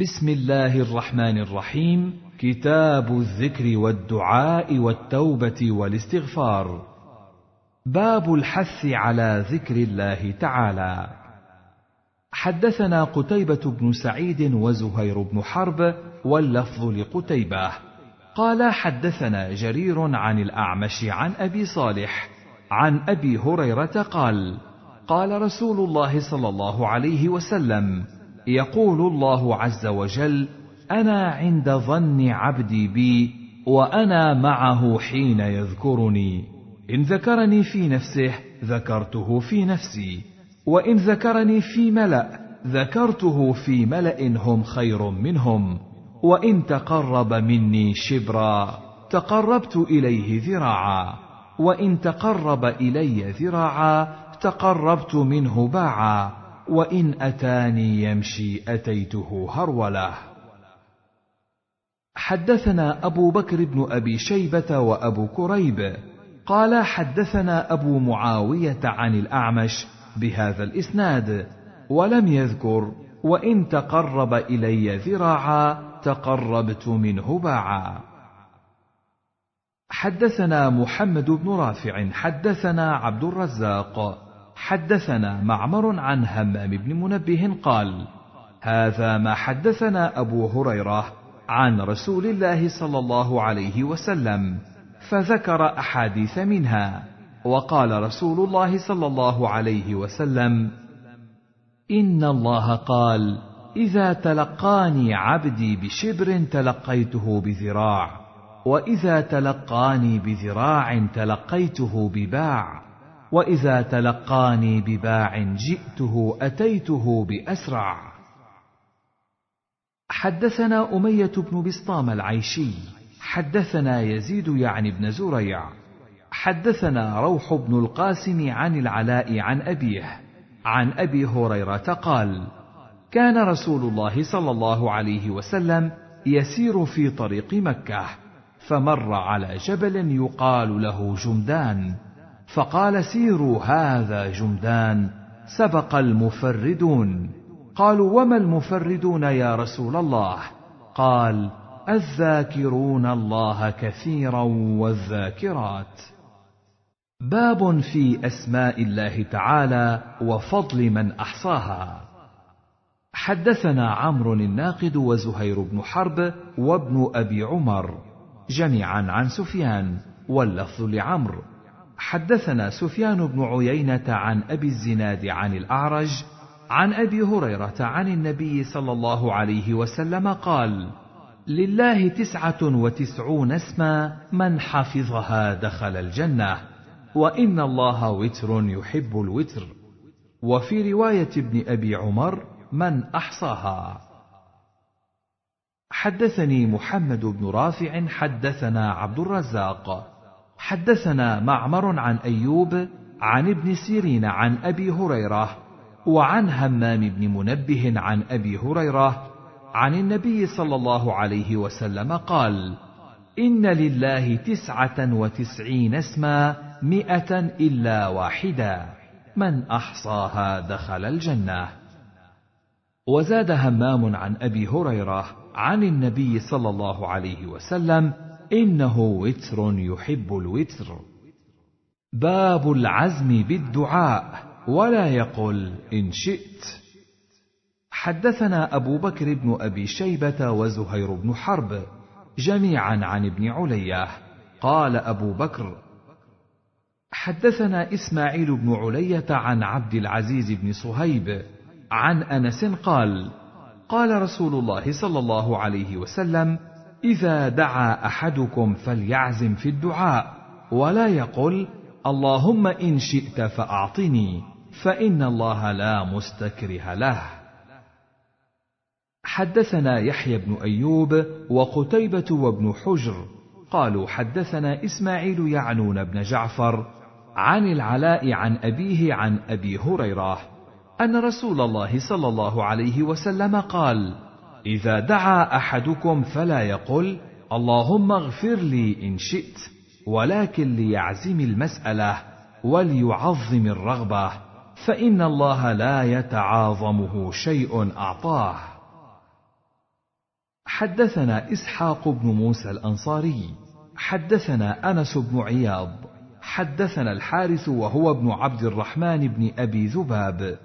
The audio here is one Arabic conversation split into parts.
بسم الله الرحمن الرحيم. كتاب الذكر والدعاء والتوبة والاستغفار. باب الحث على ذكر الله تعالى. حدثنا قتيبة بن سعيد وزهير بن حرب واللفظ لقتيبة. قال حدثنا جرير عن الأعمش عن أبي صالح عن أبي هريرة قال قال رسول الله صلى الله عليه وسلم يقول الله عز وجل أنا عند ظن عبدي بي وأنا معه حين يذكرني. إن ذكرني في نفسه ذكرته في نفسي. وإن ذكرني في ملأ ذكرته في ملأ هم خير منهم. وإن تقرب مني شبرا تقربت إليه ذراعا. وإن تقرب إلي ذراعا تقربت منه باعا. وإن أتاني يمشي أتيته هروله حدثنا أبو بكر بن أبي شيبة وأبو كريب. قال حدثنا أبو معاوية عن الأعمش بهذا الإسناد. ولم يذكر وإن تقرب إلي ذراعا تقربت منه باعا. حدثنا محمد بن رافع حدثنا عبد الرزاق. حدثنا معمر عن همام بن منبه قال هذا ما حدثنا أبو هريرة عن رسول الله صلى الله عليه وسلم فذكر أحاديث منها وقال رسول الله صلى الله عليه وسلم إن الله قال إذا تلقاني عبدي بشبر تلقيته بذراع وإذا تلقاني بذراع تلقيته بباع وإذا تلقاني بباع جئته أتيته بأسرع. حدثنا أمية بن بسطام العيشي. حدثنا يزيد يعني بن زريع. حدثنا روح بن القاسم عن العلاء عن أبيه. عن أبي هريرة قال كان رسول الله صلى الله عليه وسلم يسير في طريق مكة فمر على جبل يقال له جمدان فقال سيروا هذا جمدان سبق المفردون. قالوا وما المفردون يا رسول الله؟ قال الذاكرون الله كثيرا والذاكرات. باب في أسماء الله تعالى وفضل من أحصاها. حدثنا عمرو الناقد وزهير بن حرب وابن أبي عمر جميعا عن سفيان واللفظ لعمرو. حدثنا سفيان بن عيينة عن أبي الزناد عن الأعرج عن أبي هريرة عن النبي صلى الله عليه وسلم قال: لله تسعة وتسعون اسما من حفظها دخل الجنة، وإن الله وتر يحب الوتر، وفي رواية ابن أبي عمر من أحصاها. حدثني محمد بن رافع حدثنا عبد الرزاق حدثنا معمر عن أيوب عن ابن سيرين عن أبي هريرة وعن همام بن منبه عن أبي هريرة عن النبي صلى الله عليه وسلم قال إن لله تسعة وتسعين اسما مائه إلا واحدا من احصاها دخل الجنة. وزاد همام عن أبي هريرة عن النبي صلى الله عليه وسلم إنه وتر يحب الوتر. باب العزم بالدعاء ولا يقل إن شئت. حدثنا أبو بكر بن أبي شيبة وزهير بن حرب جميعا عن ابن عليه قال أبو بكر حدثنا إسماعيل بن عليه عن عبد العزيز بن صهيب عن أنس قال قال رسول الله صلى الله عليه وسلم إذا دعا أحدكم فليعزم في الدعاء ولا يقل اللهم إن شئت فأعطني فإن الله لا مستكره له. حدثنا يحيى بن أيوب وقتيبة وابن حجر قالوا حدثنا إسماعيل يعنون بن جعفر عن العلاء عن أبيه عن أبي هريرة أن رسول الله صلى الله عليه وسلم قال إذا دعا أحدكم فلا يقل اللهم اغفر لي إن شئت ولكن ليعزم المسألة وليعظم الرغبة فإن الله لا يتعاظمه شيء أعطاه. حدثنا إسحاق بن موسى الأنصاري حدثنا أنس بن عياض حدثنا الحارث وهو ابن عبد الرحمن بن أبي ذباب.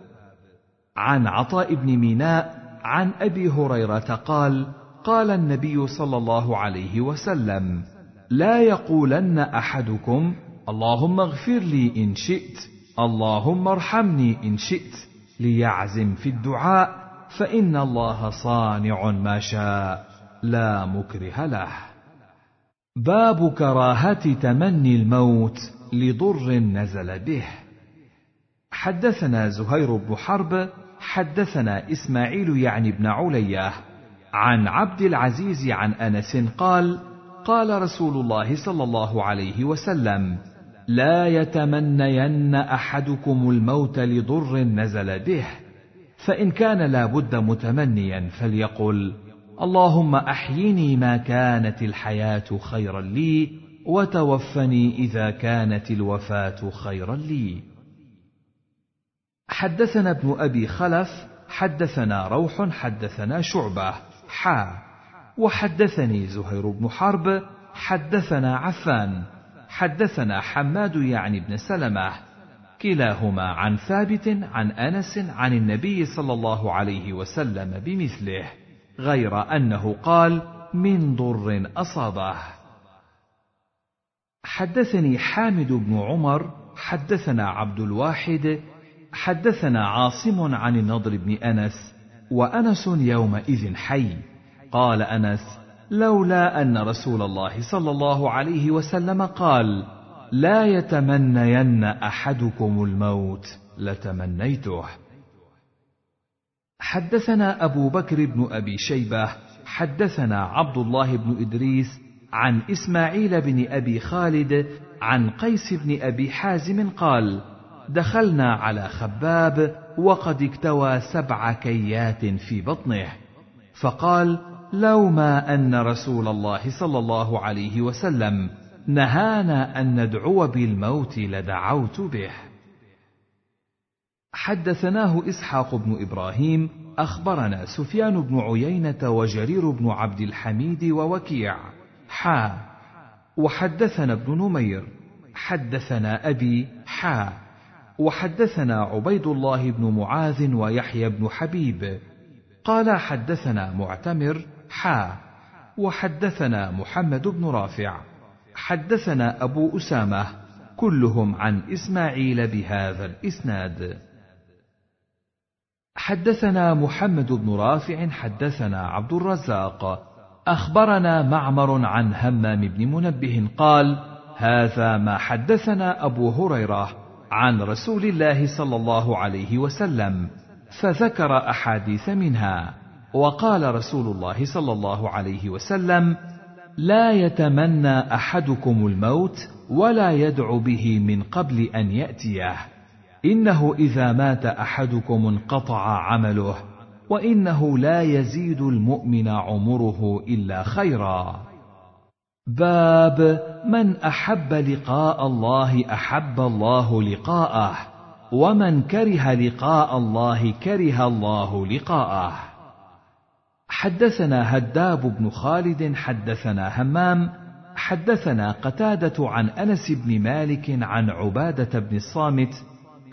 عن عطاء بن ميناء عن أبي هريرة قال قال النبي صلى الله عليه وسلم لا يقولن أحدكم اللهم اغفر لي إن شئت اللهم ارحمني إن شئت ليعزم في الدعاء فإن الله صانع ما شاء لا مكره له. باب كراهة تمني الموت لضر نزل به. حدثنا زهير بن حرب حدثنا إسماعيل يعني بن عليه عن عبد العزيز عن أنس قال قال رسول الله صلى الله عليه وسلم لا يتمنين أحدكم الموت لضر نزل به فإن كان لا بد متمنيا فليقل اللهم أحيني ما كانت الحياة خيرا لي وتوفني إذا كانت الوفاة خيرا لي. حدثنا ابن أبي خلف حدثنا روح حدثنا شعبة. حا. وحدثني زهير بن حرب حدثنا عفان. حدثنا حماد يعني بن سلمة. كلاهما عن ثابت عن أنس عن النبي صلى الله عليه وسلم بمثله غير أنه قال من ضر أصابه حدثني حامد بن عمر حدثنا عبد الواحد حدثنا عاصم عن النضر بن أنس وأنس يومئذ حي. قال أنس لولا أن رسول الله صلى الله عليه وسلم قال لا يتمنين أحدكم الموت لتمنيته. حدثنا أبو بكر بن أبي شيبة حدثنا عبد الله بن إدريس عن إسماعيل بن أبي خالد عن قيس بن أبي حازم قال دخلنا على خباب وقد اكتوى سبع كيات في بطنه. فقال لو ما أن رسول الله صلى الله عليه وسلم نهانا أن ندعو بالموت لدعوت به. حدثناه إسحاق بن إبراهيم أخبرنا سفيان بن عيينة وجرير بن عبد الحميد ووكيع. حا. وحدثنا ابن نمير. حدثنا أبي. حا. وحدثنا عبيد الله بن معاذ ويحيى بن حبيب. قال حدثنا معتمر حا. وحدثنا محمد بن رافع. حدثنا أبو أسامة كلهم عن إسماعيل بهذا الإسناد. حدثنا محمد بن رافع حدثنا عبد الرزاق. أخبرنا معمر عن همام بن منبه قال هذا ما حدثنا أبو هريرة عن رسول الله صلى الله عليه وسلم فذكر أحاديث منها وقال رسول الله صلى الله عليه وسلم لا يتمنى أحدكم الموت ولا يدع به من قبل أن يأتيه إنه إذا مات أحدكم انقطع عمله وإنه لا يزيد المؤمن عمره إلا خيرا. باب من أحب لقاء الله أحب الله لقاءه ومن كره لقاء الله كره الله لقاءه. حدثنا هداب بن خالد حدثنا همام حدثنا قتادة عن أنس بن مالك عن عبادة بن الصامت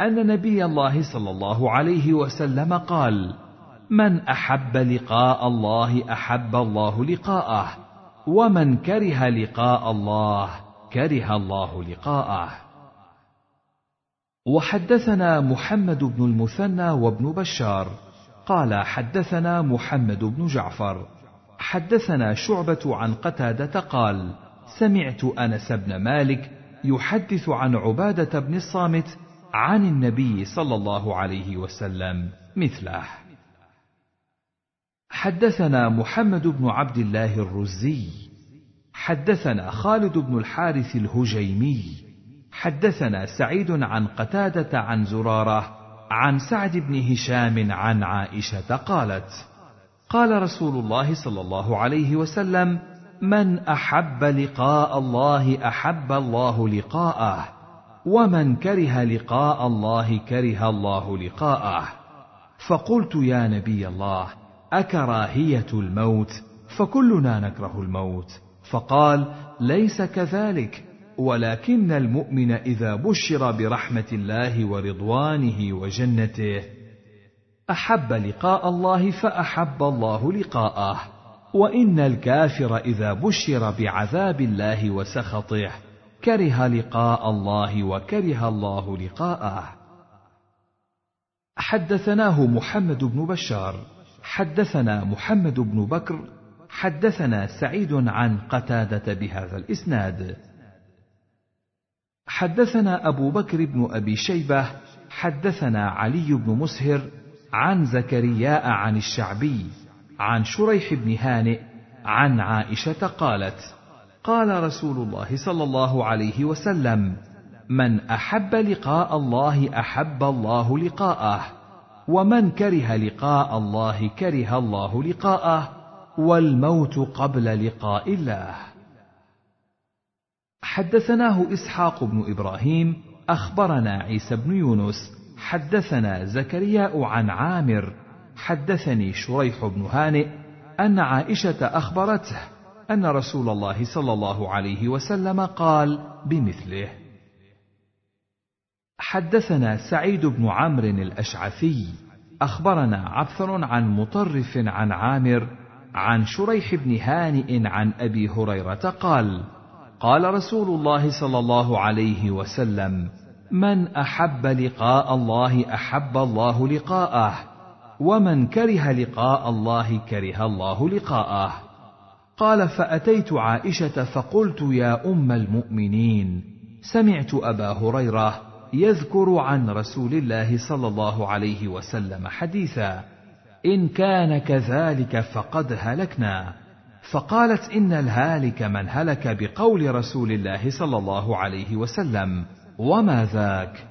أن نبي الله صلى الله عليه وسلم قال من أحب لقاء الله أحب الله لقاءه. ومن كره لقاء الله كره الله لقاءه. وحدثنا محمد بن المثنى وابن بشار. قال حدثنا محمد بن جعفر. حدثنا شعبة عن قتادة قال سمعت أنس بن مالك يحدث عن عبادة بن الصامت عن النبي صلى الله عليه وسلم مثله. حدثنا محمد بن عبد الله الرزي حدثنا خالد بن الحارث الهجيمي حدثنا سعيد عن قتادة عن زرارة عن سعد بن هشام عن عائشة قالت قال رسول الله صلى الله عليه وسلم من أحب لقاء الله أحب الله لقاءه ومن كره لقاء الله كره الله لقاءه. فقلت يا نبي الله أكراهية الموت فكلنا نكره الموت. فقال ليس كذلك ولكن المؤمن إذا بشر برحمة الله ورضوانه وجنته أحب لقاء الله فأحب الله لقاءه. وإن الكافر إذا بشر بعذاب الله وسخطه كره لقاء الله وكره الله لقاءه. حدثناه محمد بن بشار. حدثنا محمد بن بكر حدثنا سعيد عن قتادة بهذا الإسناد. حدثنا أبو بكر بن أبي شيبة حدثنا علي بن مسهر عن زكرياء عن الشعبي عن شريح بن هانئ عن عائشة قالت قال رسول الله صلى الله عليه وسلم من أحب لقاء الله أحب الله لقاءه. ومن كره لقاء الله كره الله لقاءه والموت قبل لقاء الله. حدثناه إسحاق بن إبراهيم أخبرنا عيسى بن يونس حدثنا زكرياء عن عامر حدثني شريح بن هانئ أن عائشة أخبرته أن رسول الله صلى الله عليه وسلم قال بمثله. حدثنا سعيد بن عمرو الأشعثي أخبرنا عبثر عن مطرف عن عامر عن شريح بن هانئ عن أبي هريرة قال قال رسول الله صلى الله عليه وسلم من أحب لقاء الله أحب الله لقاءه ومن كره لقاء الله كره الله لقاءه. قال فأتيت عائشة فقلت يا أم المؤمنين سمعت أبا هريرة يذكر عن رسول الله صلى الله عليه وسلم حديثا إن كان كذلك فقد هلكنا. فقالت إن الهالك من هلك بقول رسول الله صلى الله عليه وسلم وما ذاك؟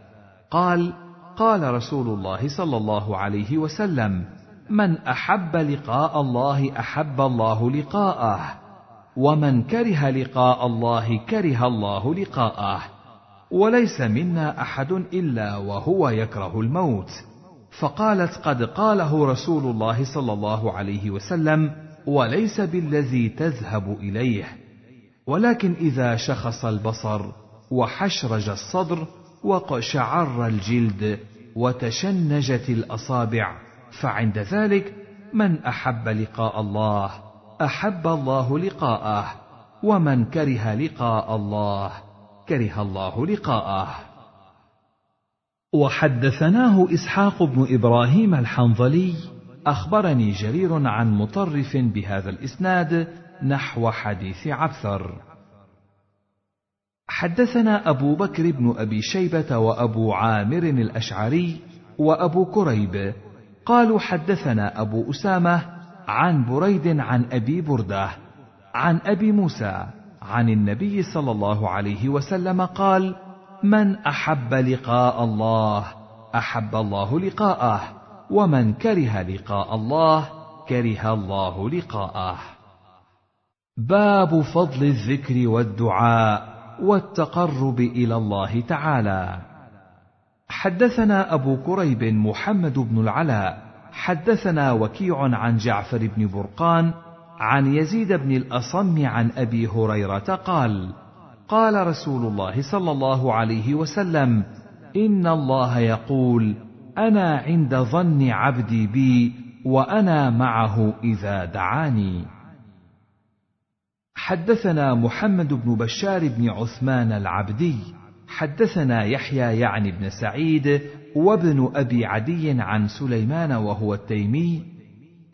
قال قال رسول الله صلى الله عليه وسلم من أحب لقاء الله أحب الله لقاءه ومن كره لقاء الله كره الله لقاءه. وليس منا أحد إلا وهو يكره الموت. فقالت قد قاله رسول الله صلى الله عليه وسلم وليس بالذي تذهب إليه. ولكن إذا شخص البصر وحشرج الصدر وقشعر الجلد وتشنجت الأصابع فعند ذلك من أحب لقاء الله أحب الله لقاءه ومن كره لقاء الله. كره الله لقاءه. وحدثناه إسحاق بن إبراهيم الحنظلي أخبرني جرير عن مطرف بهذا الإسناد نحو حديث عبثر. حدثنا أبو بكر بن أبي شيبة وأبو عامر الأشعري وأبو كريب. قالوا حدثنا أبو أسامة عن بريد عن أبي بردة عن أبي موسى. عن النبي صلى الله عليه وسلم قال من أحب لقاء الله أحب الله لقاءه ومن كره لقاء الله كره الله لقاءه. باب فضل الذكر والدعاء والتقرب إلى الله تعالى. حدثنا أبو كريب محمد بن العلاء حدثنا وكيع عن جعفر بن برقان عن يزيد بن الأصم عن أبي هريرة قال قال رسول الله صلى الله عليه وسلم إن الله يقول أنا عند ظن عبدي بي وأنا معه إذا دعاني. حدثنا محمد بن بشار بن عثمان العبدي حدثنا يحيى يعني بن سعيد وابن أبي عدي عن سليمان وهو التيمي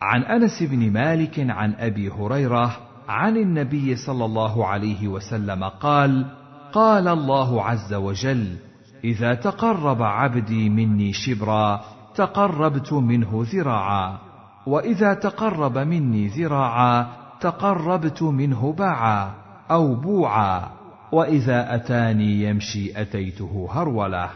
عن أنس بن مالك عن أبي هريرة عن النبي صلى الله عليه وسلم قال قال الله عز وجل إذا تقرب عبدي مني شبرا تقربت منه ذراعا. وإذا تقرب مني ذراعا تقربت منه باعا أو بوعا. وإذا أتاني يمشي أتيته هروله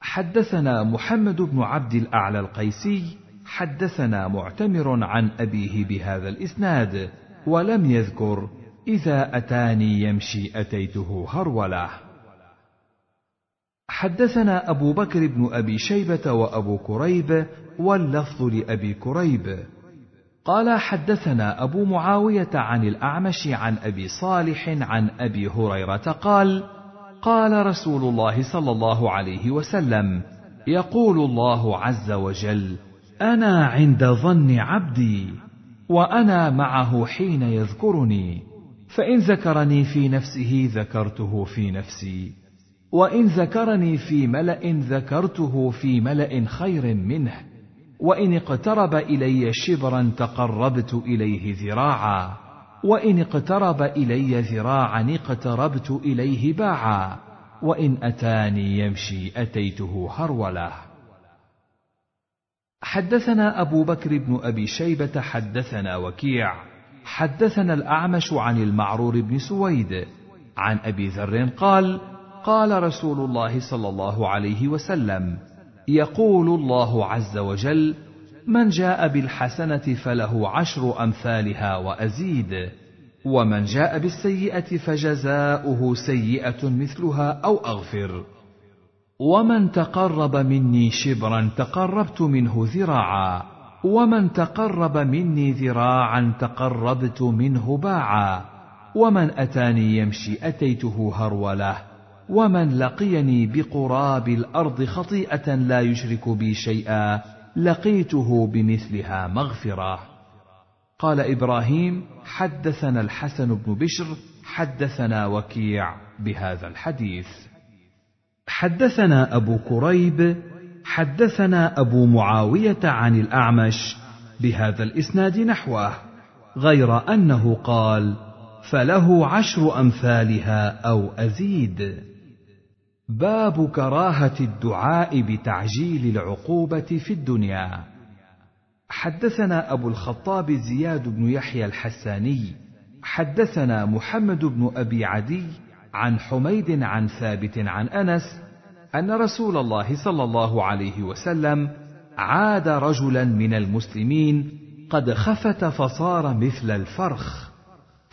حدثنا محمد بن عبد الأعلى القيسي حدثنا معتمر عن أبيه بهذا الإسناد ولم يذكر إذا أتاني يمشي أتيته هرولة. حدثنا أبو بكر بن أبي شيبة وأبو كريب واللفظ لأبي كريب. قال حدثنا أبو معاوية عن الأعمش عن أبي صالح عن أبي هريرة قال قال رسول الله صلى الله عليه وسلم يقول الله عز وجل أنا عند ظن عبدي وأنا معه حين يذكرني. فإن ذكرني في نفسه ذكرته في نفسي وإن ذكرني في ملأ ذكرته في ملأ خير منه. وإن اقترب إلي شبرا تقربت إليه ذراعا. وإن اقترب إلي ذراعا اقتربت إليه باعا. وإن أتاني يمشي أتيته هرولة. حدثنا أبو بكر بن أبي شيبة حدثنا وكيع. حدثنا الأعمش عن المعرور بن سويد. عن أبي ذر قال قال رسول الله صلى الله عليه وسلم يقول الله عز وجل من جاء بالحسنة فله عشر أمثالها وأزيد ومن جاء بالسيئة فجزاؤه سيئة مثلها أو أغفر. ومن تقرب مني شبرا تقربت منه ذراعا. ومن تقرب مني ذراعا تقربت منه باعا. ومن اتاني يمشي اتيته هروله. ومن لقيني بقراب الأرض خطيئه لا يشرك بي شيئا. لقيته بمثلها مغفره. قال إبراهيم حدثنا الحسن بن بشر حدثنا وكيع بهذا الحديث. حدثنا أبو كريب حدثنا أبو معاوية عن الأعمش بهذا الإسناد نحوه غير أنه قال فله عشر أمثالها أو أزيد باب كراهة الدعاء بتعجيل العقوبة في الدنيا. حدثنا أبو الخطاب زياد بن يحيى الحساني حدثنا محمد بن أبي عدي عن حميد عن ثابت عن أنس أن رسول الله صلى الله عليه وسلم عاد رجلا من المسلمين قد خفت فصار مثل الفرخ.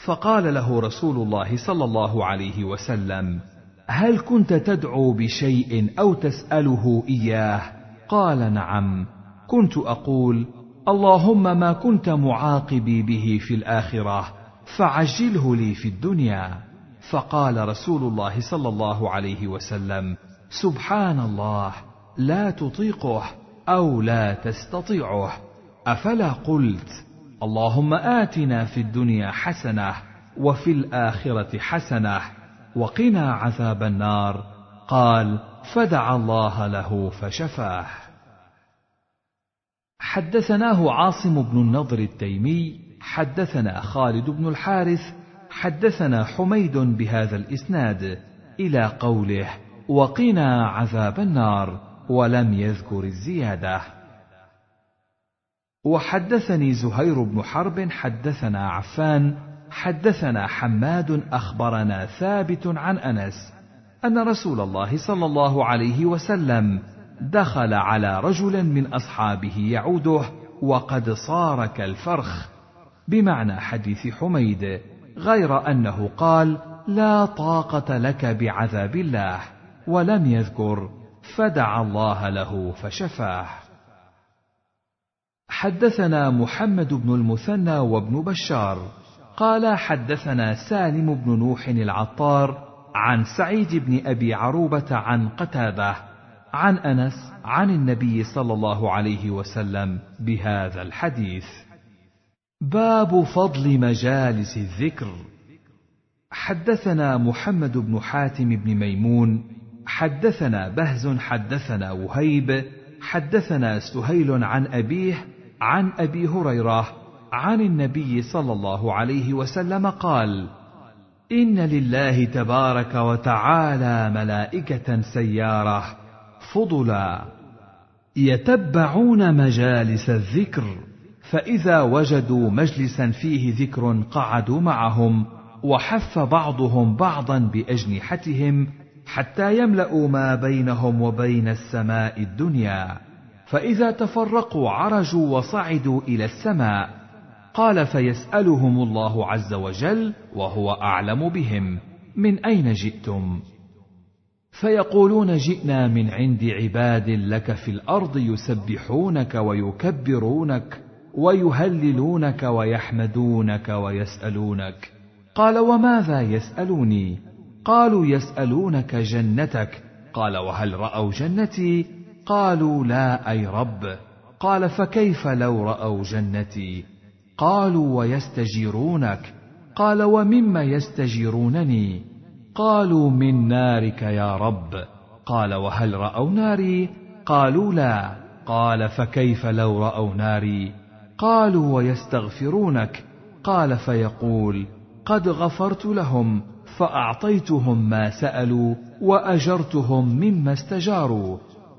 فقال له رسول الله صلى الله عليه وسلم هل كنت تدعو بشيء أو تسأله إياه؟ قال نعم. كنت أقول اللهم ما كنت معاقبي به في الآخرة فعجله لي في الدنيا. فقال رسول الله صلى الله عليه وسلم سبحان الله لا تطيقه أو لا تستطيعه. أفلا قلت اللهم آتنا في الدنيا حسنة وفي الآخرة حسنة وقنا عذاب النار. قال فدعا الله له فشفاه. حدثناه عاصم بن النضر التيمي حدثنا خالد بن الحارث حدثنا حميد بهذا الإسناد إلى قوله وقنا عذاب النار ولم يذكر الزيادة. وحدثني زهير بن حرب حدثنا عفان حدثنا حماد أخبرنا ثابت عن أنس أن رسول الله صلى الله عليه وسلم دخل على رجل من أصحابه يعوده وقد صار كالفرخ بمعنى حديث حميد. غير أنه قال لا طاقة لك بعذاب الله ولم يذكر فدعا الله له فشفاه. حدثنا محمد بن المثنى وابن بشار قال حدثنا سالم بن نوح العطار عن سعيد بن أبي عروبة عن قتاده عن أنس عن النبي صلى الله عليه وسلم بهذا الحديث. باب فضل مجالس الذكر. حدثنا محمد بن حاتم بن ميمون حدثنا بهز حدثنا وهيب حدثنا سهيل عن أبيه عن أبي هريرة عن النبي صلى الله عليه وسلم قال إن لله تبارك وتعالى ملائكة سيارة فضلا يتبعون مجالس الذكر. فإذا وجدوا مجلسا فيه ذكر قعدوا معهم وحف بعضهم بعضا بأجنحتهم حتى يملأوا ما بينهم وبين السماء الدنيا. فإذا تفرقوا عرجوا وصعدوا إلى السماء. قال فيسألهم الله عز وجل وهو أعلم بهم. من أين جئتم؟ فيقولون جئنا من عند عباد لك في الأرض يسبحونك ويكبرونك ويهللونك ويحمدونك ويسألونك. قال وماذا يسألوني؟ قالوا يسألونك جنتك. قال وهل رأوا جنتي؟ قالوا لا أي رب. قال فكيف لو رأوا جنتي؟ قالوا ويستجيرونك. قال ومما يستجيرونني؟ قالوا من نارك يا رب. قال وهل رأوا ناري؟ قالوا لا. قال فكيف لو رأوا ناري؟ قالوا ويستغفرونك. قال فيقول قد غفرت لهم فأعطيتهم ما سألوا وأجرتهم مما استجاروا.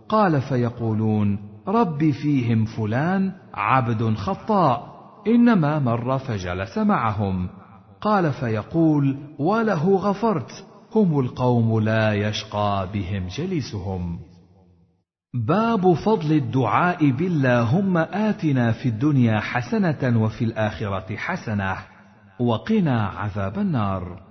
قال فيقولون رب فيهم فلان عبد خطاء إنما مر فجلس معهم. قال فيقول وله غفرت هم القوم لا يشقى بهم جليسهم. باب فضل الدعاء باللهم آتنا في الدنيا حسنة وفي الآخرة حسنة. وقنا عذاب النار.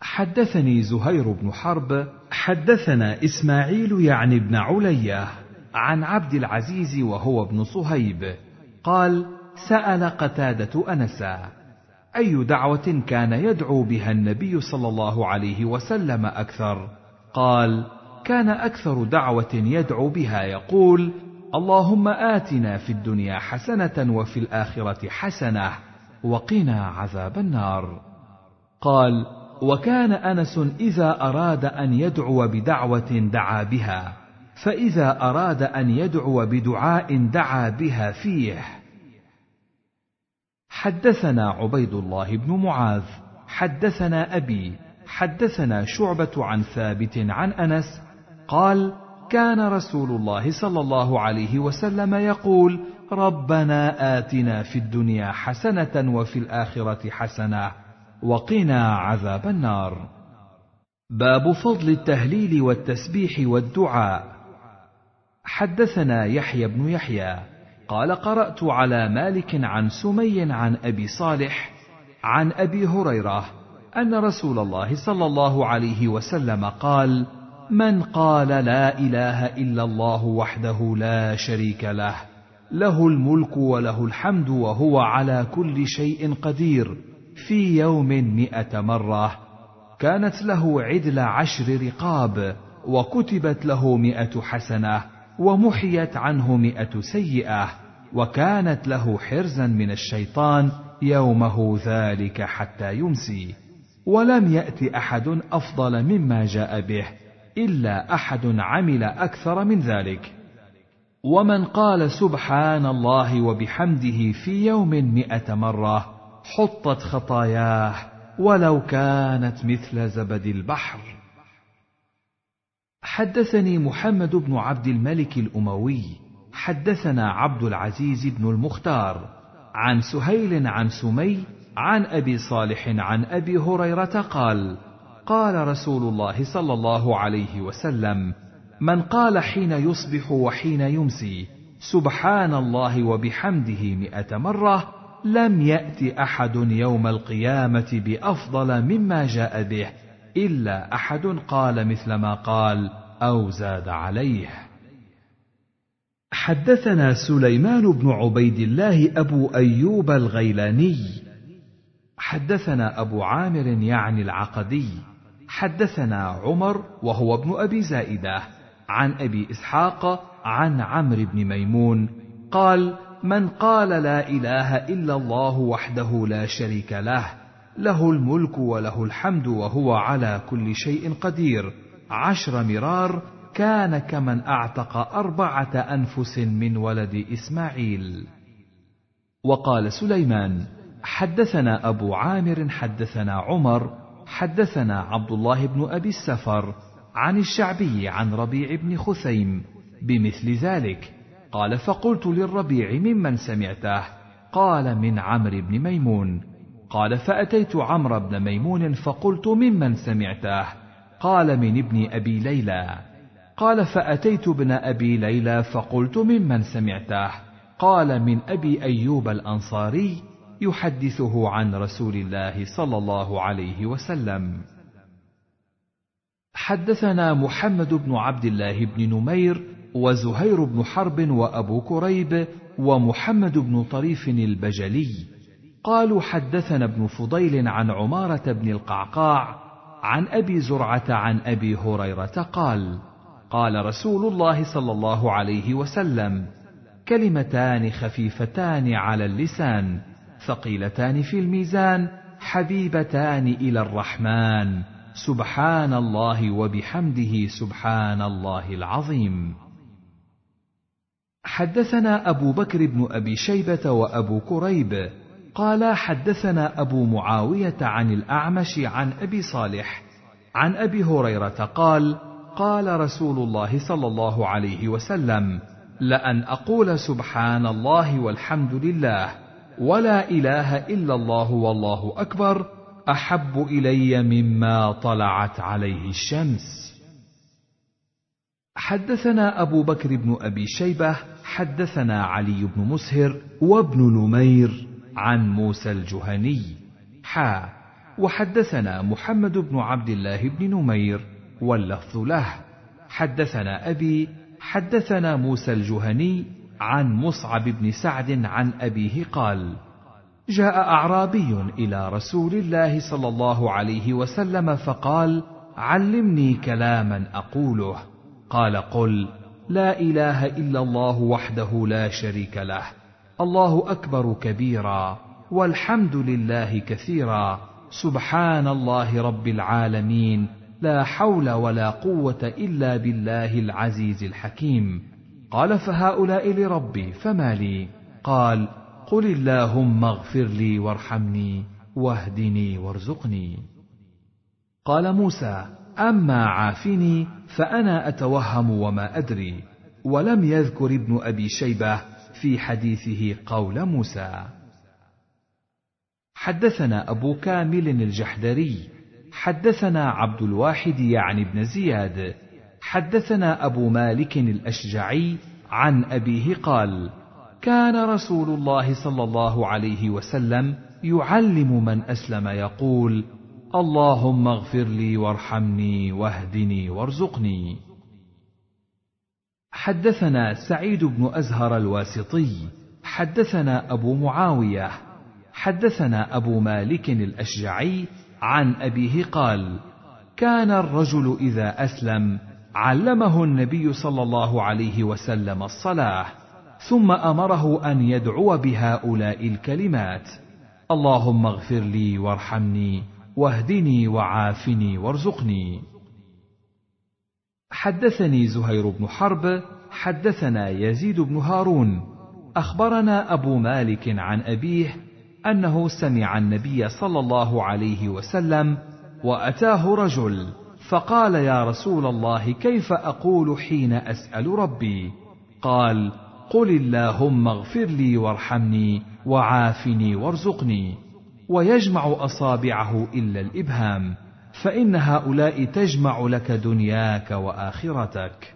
حدثني زهير بن حرب. حدثنا إسماعيل يعني ابن علية عن عبد العزيز وهو ابن صهيب. قال سأل قتادة انسا أي دعوة كان يدعو بها النبي صلى الله عليه وسلم أكثر؟ قال كان أكثر دعوة يدعو بها يقول اللهم آتنا في الدنيا حسنة وفي الآخرة حسنة وقنا عذاب النار. قال وكان أنس إذا أراد أن يدعو بدعوة دعا بها فإذا أراد أن يدعو بدعاء دعا بها فيه. حدثنا عبيد الله بن معاذ حدثنا أبي حدثنا شعبة عن ثابت عن أنس قال كان رسول الله صلى الله عليه وسلم يقول ربنا آتنا في الدنيا حسنة وفي الآخرة حسنة وقنا عذاب النار. باب فضل التهليل والتسبيح والدعاء. حدثنا يحيى بن يحيى قال قرأت على مالك عن سمي عن أبي صالح عن أبي هريرة أن رسول الله صلى الله عليه وسلم قال من قال لا إله إلا الله وحده لا شريك له له الملك وله الحمد وهو على كل شيء قدير. في يوم مئة مرة كانت له عدل عشر رقاب وكتبت له مئة حسنة ومحيت عنه مئة سيئة وكانت له حرزا من الشيطان يومه ذلك حتى يمسي. ولم يأت أحد أفضل مما جاء به. إلا أحد عمل أكثر من ذلك. ومن قال سبحان الله وبحمده في يوم مئة مرة حطت خطاياه ولو كانت مثل زبد البحر. حدثني محمد بن عبد الملك الأموي حدثنا عبد العزيز بن المختار عن سهيل عن سمي عن أبي صالح عن أبي هريرة قال قال رسول الله صلى الله عليه وسلم من قال حين يصبح وحين يمسي سبحان الله وبحمده مئة مرة لم يأت أحد يوم القيامة بأفضل مما جاء به إلا أحد قال مثل ما قال أو زاد عليه. حدثنا سليمان بن عبيد الله أبو أيوب الغيلاني حدثنا أبو عامر يعني العقدي حدثنا عمر وهو ابن أبي زائدة عن أبي إسحاق عن عمرو بن ميمون قال من قال لا إله إلا الله وحده لا شريك له له الملك وله الحمد وهو على كل شيء قدير عشر مرار كان كمن أعتق أربعة أنفس من ولد إسماعيل. وقال سليمان حدثنا أبو عامر حدثنا عمر حدثنا عبد الله بن أبي السفر عن الشعبي عن ربيع بن خثيم بمثل ذلك. قال فقلت للربيع ممن سمعته؟ قال من عمرو بن ميمون. قال فأتيت عمرو بن ميمون فقلت ممن سمعته؟ قال من ابن أبي ليلى. قال فأتيت ابن أبي ليلى فقلت ممن سمعته؟ قال من أبي أيوب الأنصاري. يحدثه عن رسول الله صلى الله عليه وسلم. حدثنا محمد بن عبد الله بن نمير وزهير بن حرب وأبو كريب ومحمد بن طريف البجلي. قالوا حدثنا ابن فضيل عن عمارة بن القعقاع عن أبي زرعة عن أبي هريرة قال قال رسول الله صلى الله عليه وسلم كلمتان خفيفتان على اللسان ثقيلتان في الميزان حبيبتان إلى الرحمن. سبحان الله وبحمده سبحان الله العظيم. حدثنا أبو بكر بن أبي شيبة وأبو كريب. قال حدثنا أبو معاوية عن الأعمش عن أبي صالح. عن أبي هريرة قال قال رسول الله صلى الله عليه وسلم لأن أقول سبحان الله والحمد لله. ولا إله إلا الله والله أكبر أحب إلي مما طلعت عليه الشمس. حدثنا أبو بكر بن أبي شيبة حدثنا علي بن مسهر وابن نمير عن موسى الجهني. حا وحدثنا محمد بن عبد الله بن نمير واللفظ له. حدثنا أبي حدثنا موسى الجهني عن مصعب بن سعد عن أبيه قال جاء أعرابي إلى رسول الله صلى الله عليه وسلم فقال علمني كلاما أقوله. قال قل لا إله إلا الله وحده لا شريك له الله أكبر كبيرا والحمد لله كثيرا سبحان الله رب العالمين لا حول ولا قوة إلا بالله العزيز الحكيم. قال فهؤلاء لربي فما لي؟ قال قل اللهم اغفر لي وارحمني واهدني وارزقني. قال موسى أما عافني فأنا أتوهم وما أدري. ولم يذكر ابن أبي شيبة في حديثه قول موسى. حدثنا أبو كامل الجحدري حدثنا عبد الواحد يعني ابن زياد حدثنا أبو مالك الأشجعي عن أبيه قال كان رسول الله صلى الله عليه وسلم يعلم من أسلم يقول اللهم اغفر لي وارحمني واهدني وارزقني. حدثنا سعيد بن أزهر الواسطي حدثنا أبو معاوية حدثنا أبو مالك الأشجعي عن أبيه قال كان الرجل إذا أسلم علمه النبي صلى الله عليه وسلم الصلاة ثم أمره أن يدعو بهؤلاء الكلمات. اللهم اغفر لي وارحمني واهدني وعافني وارزقني. حدثني زهير بن حرب حدثنا يزيد بن هارون. أخبرنا أبو مالك عن أبيه أنه سمع النبي صلى الله عليه وسلم وأتاه رجل فقال يا رسول الله كيف أقول حين أسأل ربي؟ قال قل اللهم اغفر لي وارحمني وعافني وارزقني ويجمع أصابعه إلا الإبهام فإن هؤلاء تجمع لك دنياك وآخرتك.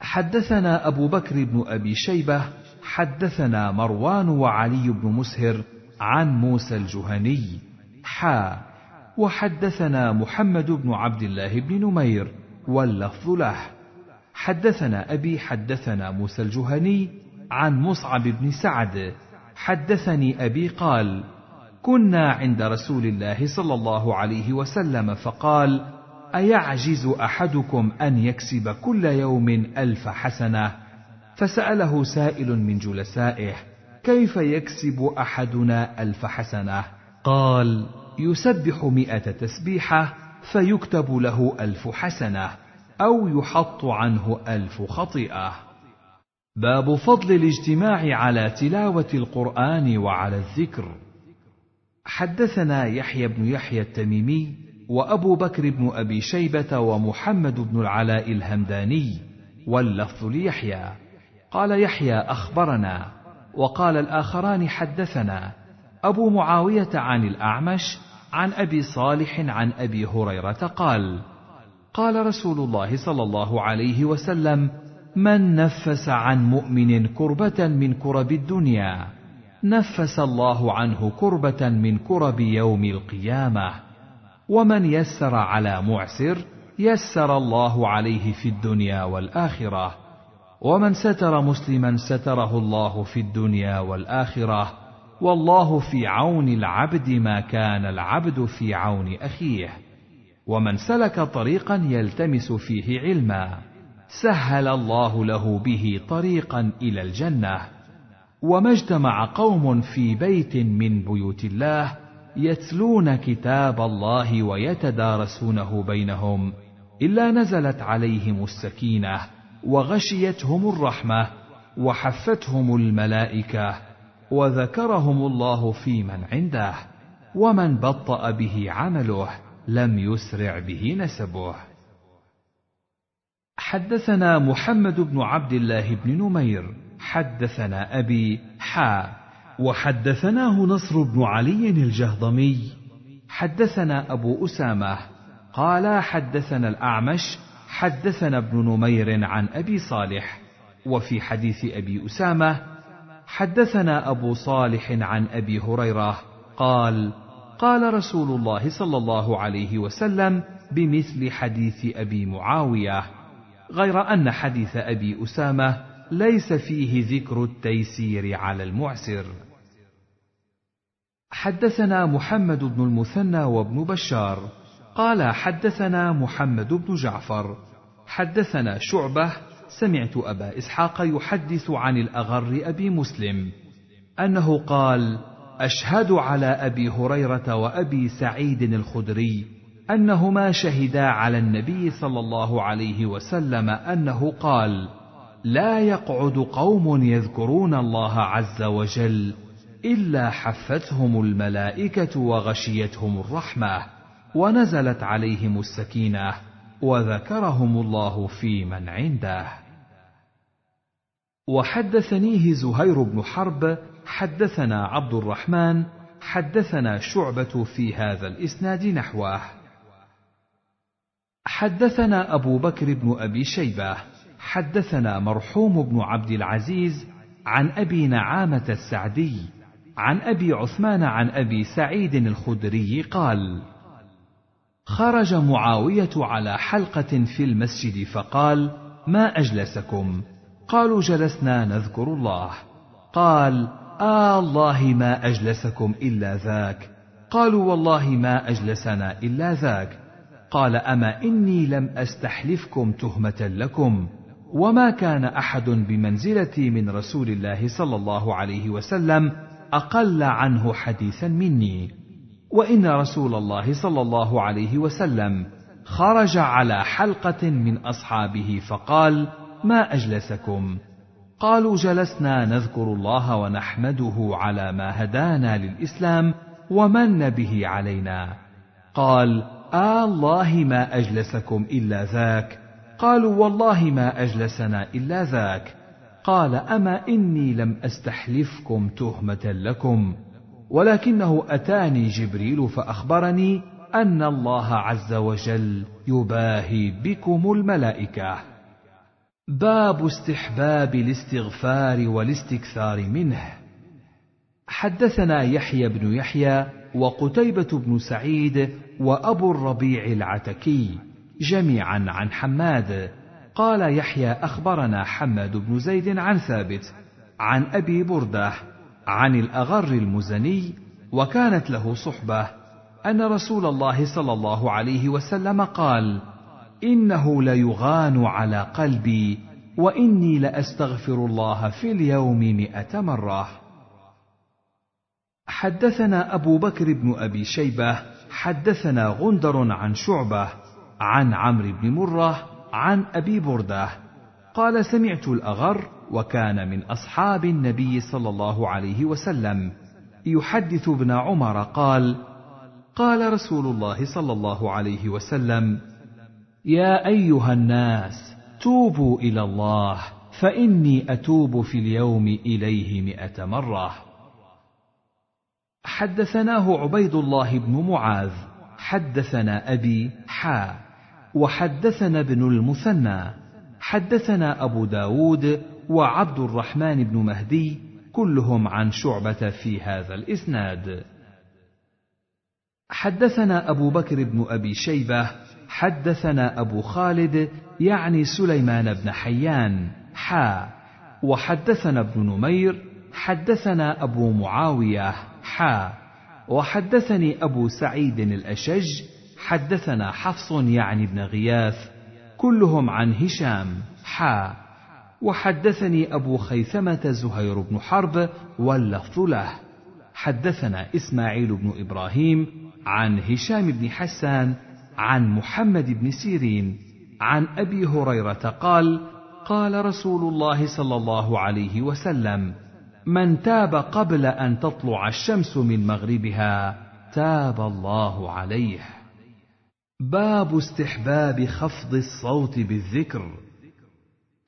حدثنا أبو بكر بن أبي شيبة حدثنا مروان وعلي بن مسهر عن موسى الجهني حا وحدثنا محمد بن عبد الله بن نمير واللفظ له. حدثنا أبي حدثنا موسى الجهني عن مصعب بن سعد. حدثني أبي قال كنا عند رسول الله صلى الله عليه وسلم فقال أيعجز أحدكم أن يكسب كل يوم ألف حسنة؟ فسأله سائل من جلسائه كيف يكسب أحدنا ألف حسنة؟ قال يسبح مئة تسبيحة فيكتب له ألف حسنة أو يحط عنه ألف خطيئة. باب فضل الاجتماع على تلاوة القرآن وعلى الذكر. حدثنا يحيى بن يحيى التميمي وأبو بكر بن أبي شيبة ومحمد بن العلاء الهمداني واللفظ ليحيى. قال يحيى أخبرنا وقال الآخران حدثنا أبو معاوية عن الأعمش عن أبي صالح عن أبي هريرة قال قال رسول الله صلى الله عليه وسلم من نفس عن مؤمن كربة من كرب الدنيا نفس الله عنه كربة من كرب يوم القيامة ومن يسر على معسر يسر الله عليه في الدنيا والآخرة ومن ستر مسلما ستره الله في الدنيا والآخرة والله في عون العبد ما كان العبد في عون أخيه. ومن سلك طريقا يلتمس فيه علما. سهل الله له به طريقا إلى الجنة. وما اجتمع قوم في بيت من بيوت الله يتلون كتاب الله ويتدارسونه بينهم إلا نزلت عليهم السكينة وغشيتهم الرحمة وحفتهم الملائكة. وذكرهم الله في من عنده ومن بطأ به عمله لم يسرع به نسبه. حدثنا محمد بن عبد الله بن نمير حدثنا أبي حا وحدثناه نصر بن علي الجهضمي. حدثنا أبو أسامة قال حدثنا الأعمش حدثنا ابن نمير عن أبي صالح. وفي حديث أبي أسامة حدثنا أبو صالح عن أبي هريرة قال قال رسول الله صلى الله عليه وسلم بمثل حديث أبي معاوية غير أن حديث أبي أسامة ليس فيه ذكر التيسير على المعسر. حدثنا محمد بن المثنى وابن بشار قال حدثنا محمد بن جعفر حدثنا شعبة سمعت أبا إسحاق يحدث عن الأغر أبي مسلم أنه قال أشهد على أبي هريرة وأبي سعيد الخدري أنهما شهدا على النبي صلى الله عليه وسلم أنه قال لا يقعد قوم يذكرون الله عز وجل إلا حفتهم الملائكة وغشيتهم الرحمة ونزلت عليهم السكينة وذكرهم الله في من عنده. وحدثنيه زهير بن حرب حدثنا عبد الرحمن حدثنا شعبة في هذا الإسناد نحوه. حدثنا أبو بكر بن أبي شيبة حدثنا مرحوم بن عبد العزيز عن أبي نعامة السعدي عن أبي عثمان عن أبي سعيد الخدري قال خرج معاوية على حلقة في المسجد فقال ما أجلسكم؟ قالوا جلسنا نذكر الله. قال آه الله ما أجلسكم إلا ذاك. قالوا والله ما أجلسنا إلا ذاك. قال أما إني لم أستحلفكم تهمة لكم. وما كان أحد بمنزلتي من رسول الله صلى الله عليه وسلم أقل عنه حديثا مني. وإن رسول الله صلى الله عليه وسلم خرج على حلقة من أصحابه فقال ما أجلسكم؟ قالوا جلسنا نذكر الله ونحمده على ما هدانا للإسلام ومن به علينا. قال آه الله ما أجلسكم إلا ذاك. قالوا والله ما أجلسنا إلا ذاك. قال أما إني لم أستحلفكم تهمة لكم. ولكنه أتاني جبريل فأخبرني أن الله عز وجل يباهي بكم الملائكة. باب استحباب الاستغفار والاستكثار منه. حدثنا يحيى بن يحيى وقتيبة بن سعيد وأبو الربيع العتكي جميعا عن حماد. قال يحيى أخبرنا حماد بن زيد عن ثابت عن أبي بردة عن الأغر المزني وكانت له صحبة أن رسول الله صلى الله عليه وسلم قال إنه ليغان على قلبي وإني لأستغفر الله في اليوم مائه مرة. حدثنا أبو بكر بن أبي شيبة حدثنا غندر عن شعبة عن عمرو بن مرة عن أبي بردة. قال سمعت الأغر وكان من أصحاب النبي صلى الله عليه وسلم. يحدث ابن عمر قال قال رسول الله صلى الله عليه وسلم يا أيها الناس توبوا إلى الله فإني أتوب في اليوم إليه مائه مرة. حدثناه عبيد الله بن معاذ حدثنا أبي حا وحدثنا ابن المثنى حدثنا أبو داود وعبد الرحمن بن مهدي كلهم عن شعبة في هذا الإسناد. حدثنا أبو بكر بن أبي شيبة حدثنا أبو خالد يعني سليمان بن حيان حا. وحدثنا ابن نمير حدثنا أبو معاوية حا. وحدثني أبو سعيد الأشج حدثنا حفص يعني بن غياث كلهم عن هشام حا. وحدثني أبو خيثمة زهير بن حرب واللفظ له. حدثنا إسماعيل بن إبراهيم عن هشام بن حسان عن محمد بن سيرين عن أبي هريرة قال قال رسول الله صلى الله عليه وسلم من تاب قبل أن تطلع الشمس من مغربها تاب الله عليه. باب استحباب خفض الصوت بالذكر.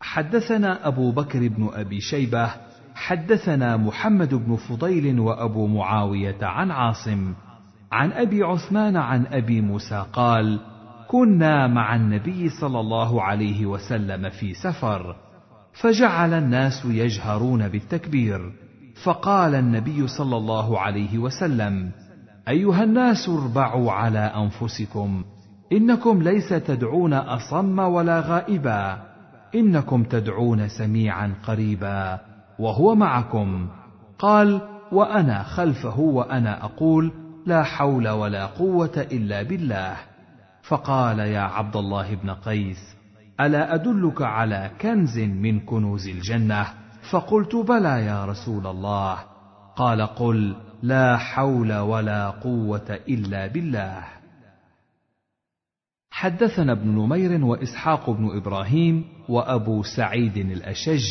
حدثنا أبو بكر بن أبي شيبة حدثنا محمد بن فضيل وأبو معاوية عن عاصم عن أبي عثمان عن أبي موسى قال كنا مع النبي صلى الله عليه وسلم في سفر فجعل الناس يجهرون بالتكبير فقال النبي صلى الله عليه وسلم أيها الناس اربعوا على أنفسكم إنكم ليس تدعون أصم ولا غائبا إنكم تدعون سميعا قريبا وهو معكم. قال وأنا خلفه وأنا أقول لا حول ولا قوة إلا بالله. فقال يا عبد الله بن قيس ألا أدلك على كنز من كنوز الجنة؟ فقلت بلى يا رسول الله. قال قل لا حول ولا قوة إلا بالله. حدثنا ابن نمير وإسحاق بن إبراهيم وأبو سعيد الأشج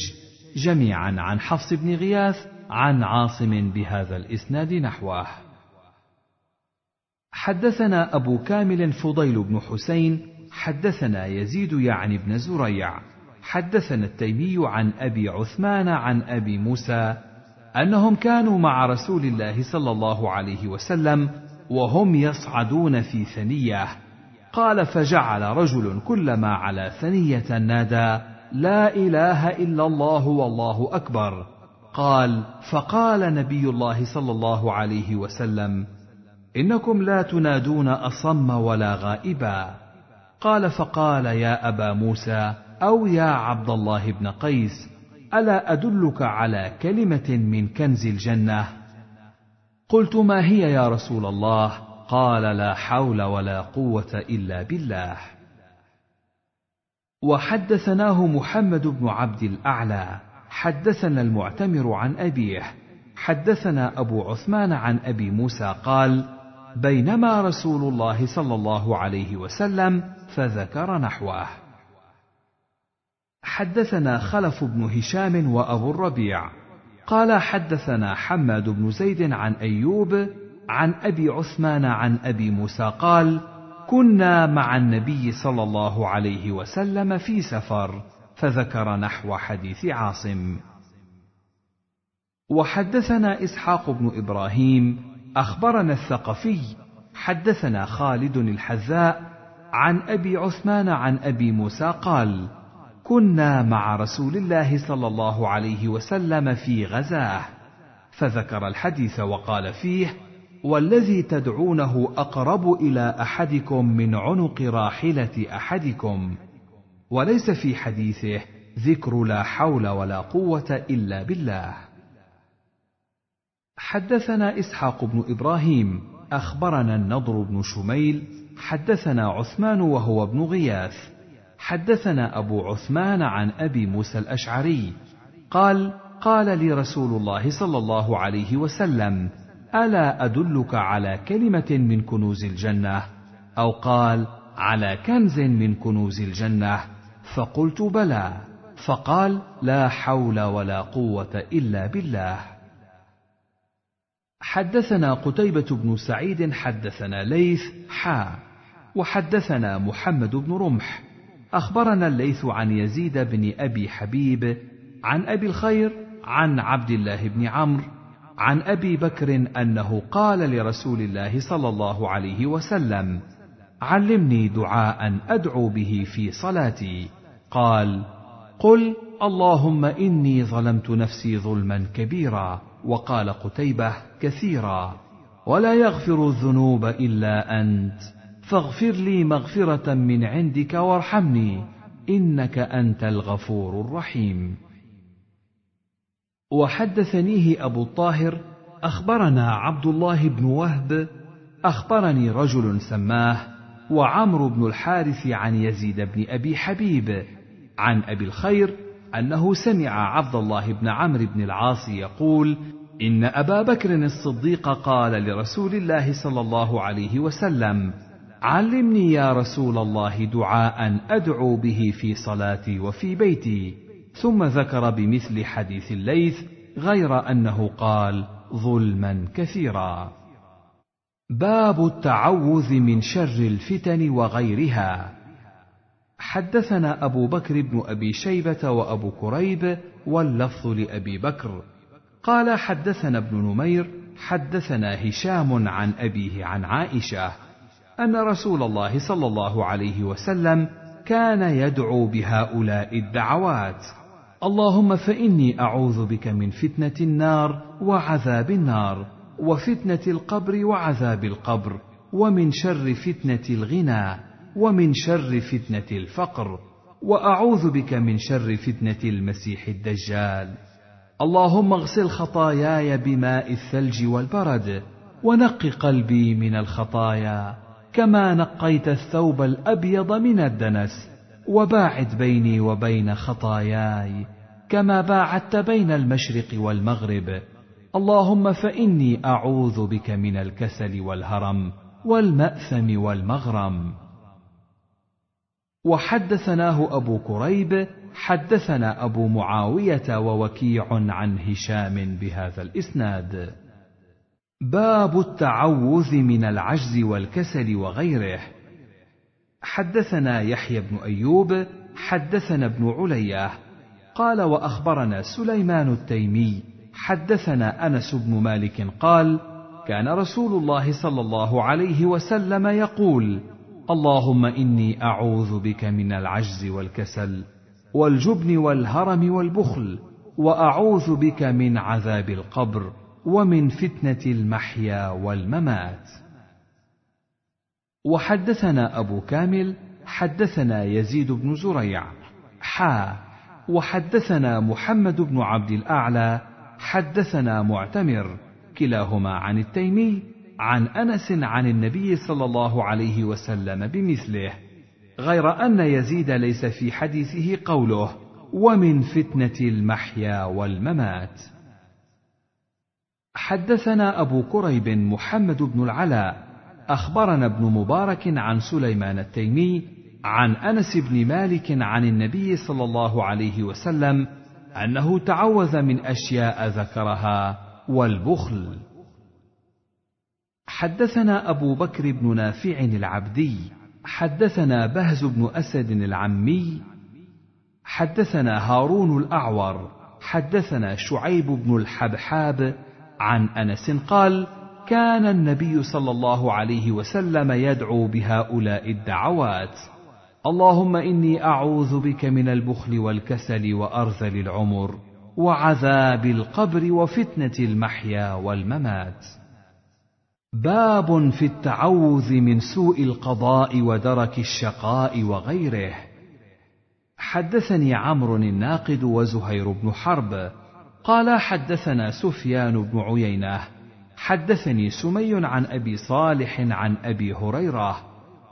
جميعا عن حفص بن غياث عن عاصم بهذا الإسناد نحوه. حدثنا أبو كامل فضيل بن حسين حدثنا يزيد يعني بن زريع حدثنا التيمي عن أبي عثمان عن أبي موسى أنهم كانوا مع رسول الله صلى الله عليه وسلم وهم يصعدون في ثنية. قال فجعل رجل كلما على ثنية نادى لا إله إلا الله والله أكبر قال فقال نبي الله صلى الله عليه وسلم إنكم لا تنادون أصم ولا غائبا. قال فقال يا أبا موسى أو يا عبد الله بن قيس ألا أدلك على كلمة من كنز الجنة؟ قلت ما هي يا رسول الله؟ قال لا حول ولا قوة إلا بالله. وحدثناه محمد بن عبد الأعلى حدثنا المعتمر عن أبيه حدثنا أبو عثمان عن أبي موسى قال بينما رسول الله صلى الله عليه وسلم فذكر نحوه. حدثنا خلف بن هشام وأبو الربيع. قال حدثنا حماد بن زيد عن أيوب عن أبي عثمان عن أبي موسى قال كنا مع النبي صلى الله عليه وسلم في سفر فذكر نحو حديث عاصم. وحدثنا إسحاق بن إبراهيم أخبرنا الثقفي حدثنا خالد الحذاء عن أبي عثمان عن أبي موسى قال كنا مع رسول الله صلى الله عليه وسلم في غزاة فذكر الحديث وقال فيه والذي تدعونه أقرب إلى أحدكم من عنق راحلة أحدكم وليس في حديثه ذكر لا حول ولا قوة إلا بالله. حدثنا إسحاق بن إبراهيم أخبرنا النضر بن شميل حدثنا عثمان وهو ابن غياث. حدثنا أبو عثمان عن أبي موسى الأشعري قال قال لي رسول الله صلى الله عليه وسلم ألا أدلك على كلمة من كنوز الجنة؟ أو قال على كنز من كنوز الجنة؟ فقلت بلى. فقال لا حول ولا قوة إلا بالله. حدثنا قتيبة بن سعيد حدثنا ليث حا وحدثنا محمد بن رمح. أخبرنا الليث عن يزيد بن أبي حبيب عن أبي الخير عن عبد الله بن عمرو عن أبي بكر أنه قال لرسول الله صلى الله عليه وسلم علمني دعاء أدعو به في صلاتي. قال قل اللهم إني ظلمت نفسي ظلما كبيرا. وقال قتيبة كثيرا ولا يغفر الذنوب إلا أنت فاغفر لي مغفرة من عندك وارحمني إنك أنت الغفور الرحيم. وحدثنيه أبو الطاهر أخبرنا عبد الله بن وهب أخبرني رجل سماه وعمرو بن الحارث عن يزيد بن أبي حبيب عن أبي الخير أنه سمع عبد الله بن عمرو بن العاص يقول إن أبا بكر الصديق قال لرسول الله صلى الله عليه وسلم علمني يا رسول الله دعاء أدعو به في صلاتي وفي بيتي. ثم ذكر بمثل حديث الليث غير أنه قال ظلما كثيرا. باب التعوذ من شر الفتن وغيرها. حدثنا أبو بكر بن أبي شيبة وأبو كريب واللفظ لأبي بكر قال حدثنا ابن نمير حدثنا هشام عن أبيه عن عائشة أن رسول الله صلى الله عليه وسلم كان يدعو بهؤلاء الدعوات. اللهم فإني أعوذ بك من فتنة النار وعذاب النار وفتنة القبر وعذاب القبر ومن شر فتنة الغنى ومن شر فتنة الفقر وأعوذ بك من شر فتنة المسيح الدجال. اللهم اغسل خطاياي بماء الثلج والبرد ونق قلبي من الخطايا كما نقيت الثوب الأبيض من الدنس وباعد بيني وبين خطاياي كما باعدت بين المشرق والمغرب. اللهم فإني أعوذ بك من الكسل والهرم والمأثم والمغرم. وحدثناه أبو كريب حدثنا أبو معاوية ووكيع عن هشام بهذا الإسناد. باب التعوذ من العجز والكسل وغيره. حدثنا يحيى بن أيوب حدثنا ابن عليه قال وأخبرنا سليمان التيمي حدثنا أنس بن مالك قال كان رسول الله صلى الله عليه وسلم يقول اللهم إني أعوذ بك من العجز والكسل والجبن والهرم والبخل وأعوذ بك من عذاب القبر ومن فتنة المحيا والممات. وحدثنا أبو كامل حدثنا يزيد بن زريع حا. وحدثنا محمد بن عبد الأعلى حدثنا معتمر كلاهما عن التيمي عن أنس عن النبي صلى الله عليه وسلم بمثله غير أن يزيد ليس في حديثه قوله ومن فتنة المحيا والممات حدثنا أبو كريب محمد بن العلاء أخبرنا ابن مبارك عن سليمان التيمي عن أنس بن مالك عن النبي صلى الله عليه وسلم أنه تعوذ من أشياء ذكرها والبخل. حدثنا أبو بكر بن نافع العبدي حدثنا بهز بن أسد العمي حدثنا هارون الأعور حدثنا شعيب بن الحبحاب عن أنس قال كان النبي صلى الله عليه وسلم يدعو بهؤلاء الدعوات. اللهم إني أعوذ بك من البخل والكسل وأرذل العمر وعذاب القبر وفتنة المحيا والممات. باب في التعوذ من سوء القضاء ودرك الشقاء وغيره. حدثني عمرو الناقد وزهير بن حرب. قال حدثنا سفيان بن عيينة. حدثني سمي عن أبي صالح عن أبي هريرة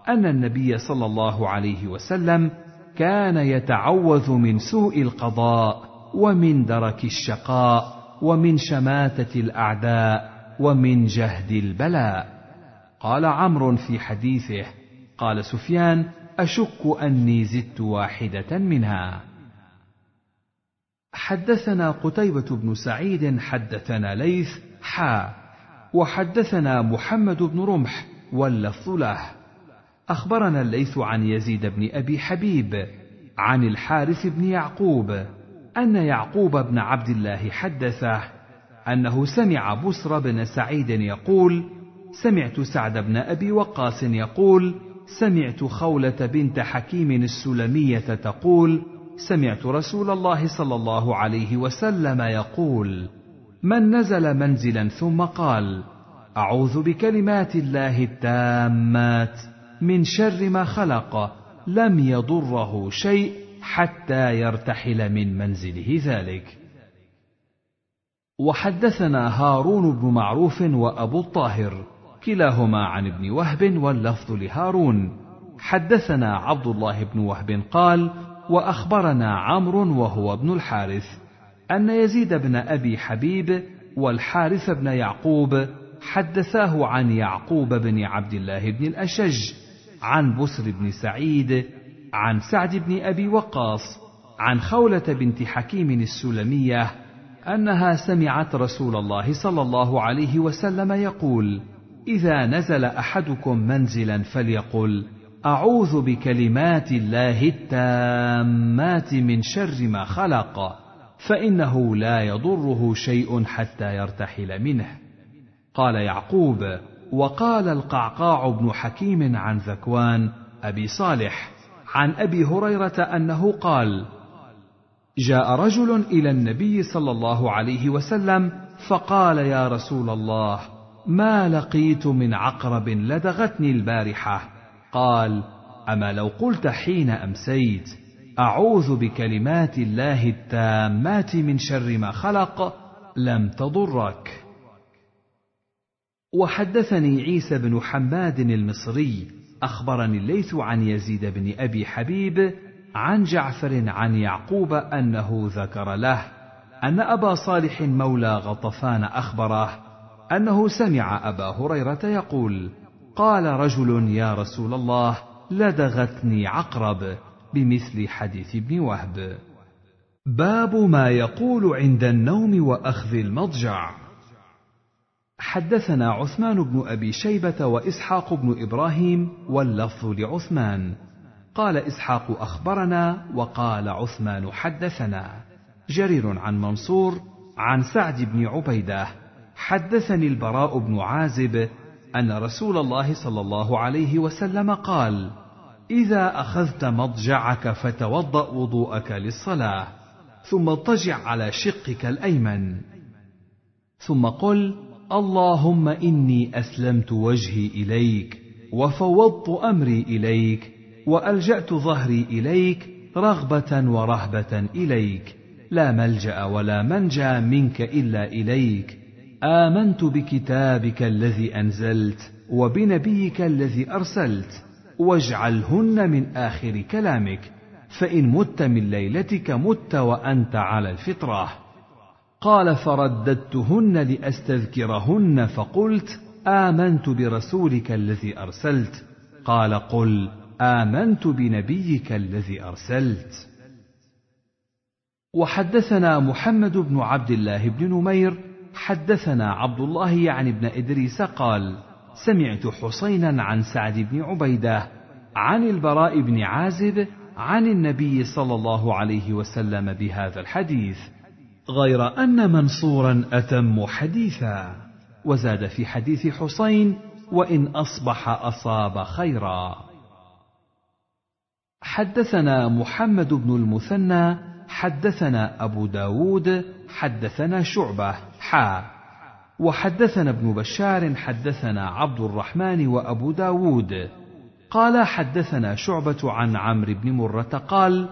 أن النبي صلى الله عليه وسلم كان يتعوذ من سوء القضاء ومن درك الشقاء ومن شماتة الأعداء. ومن جهد البلاء. قال عمرو في حديثه قال سفيان أشك أني زدت واحدة منها. حدثنا قتيبة بن سعيد حدثنا ليث حا وحدثنا محمد بن رمح واللفظ له. أخبرنا الليث عن يزيد بن أبي حبيب عن الحارث بن يعقوب أن يعقوب بن عبد الله حدثه أنه سمع بسر بن سعيد يقول سمعت سعد بن أبي وقاص يقول سمعت خولة بنت حكيم السلمية تقول سمعت رسول الله صلى الله عليه وسلم يقول من نزل منزلا ثم قال أعوذ بكلمات الله التامات من شر ما خلق لم يضره شيء حتى يرتحل من منزله ذلك. وحدثنا هارون بن معروف وأبو الطاهر كلاهما عن ابن وهب واللفظ لهارون. حدثنا عبد الله بن وهب قال وأخبرنا عمرو وهو ابن الحارث أن يزيد بن أبي حبيب والحارث بن يعقوب حدثاه عن يعقوب بن عبد الله بن الأشج عن بسر بن سعيد عن سعد بن أبي وقاص عن خولة بنت حكيم السلمية أنها سمعت رسول الله صلى الله عليه وسلم يقول إذا نزل أحدكم منزلا فليقل أعوذ بكلمات الله التامات من شر ما خلق فإنه لا يضره شيء حتى يرتحل منه. قال يعقوب وقال القعقاع بن حكيم عن ذكوان أبي صالح عن أبي هريرة أنه قال جاء رجل إلى النبي صلى الله عليه وسلم فقال يا رسول الله ما لقيت من عقرب لدغتني البارحة؟ قال أما لو قلت حين أمسيت أعوذ بكلمات الله التامات من شر ما خلق لم تضرك. وحدثني عيسى بن حماد المصري أخبرني الليث عن يزيد بن أبي حبيب عن جعفر عن يعقوب أنه ذكر له أن أبا صالح مولى غطفان أخبره أنه سمع أبا هريرة يقول قال رجل يا رسول الله لدغتني عقرب بمثل حديث ابن وهب. باب ما يقول عند النوم وأخذ المضجع. حدثنا عثمان بن أبي شيبة وإسحاق بن إبراهيم واللفظ لعثمان. قال إسحاق أخبرنا وقال عثمان حدثنا. جرير عن منصور عن سعد بن عبيدة. حدثني البراء بن عازب أن رسول الله صلى الله عليه وسلم قال إذا أخذت مضجعك فتوضأ وضوءك للصلاة ثم اضطجع على شقك الأيمن. ثم قل اللهم إني أسلمت وجهي إليك وفوضت أمري إليك وألجأت ظهري إليك رغبة ورهبة إليك. لا ملجأ ولا منجا منك إلا إليك. آمنت بكتابك الذي أنزلت وبنبيك الذي أرسلت. واجعلهن من آخر كلامك. فإن مت من ليلتك مت وأنت على الفطرة. قال فرددتهن لأستذكرهن فقلت آمنت برسولك الذي أرسلت. قال قل آمنت بنبيك الذي أرسلت. وحدثنا محمد بن عبد الله بن نمير حدثنا عبد الله يعني ابن إدريس قال سمعت حسينا عن سعد بن عبيدة عن البراء بن عازب عن النبي صلى الله عليه وسلم بهذا الحديث غير أن منصورا أتم حديثا. وزاد في حديث حسين وإن أصبح أصاب خيرا. حدثنا محمد بن المثنى حدثنا أبو داود حدثنا شعبة حا. وحدثنا ابن بشار حدثنا عبد الرحمن وأبو داود. قال حدثنا شعبة عن عمرو بن مرة قال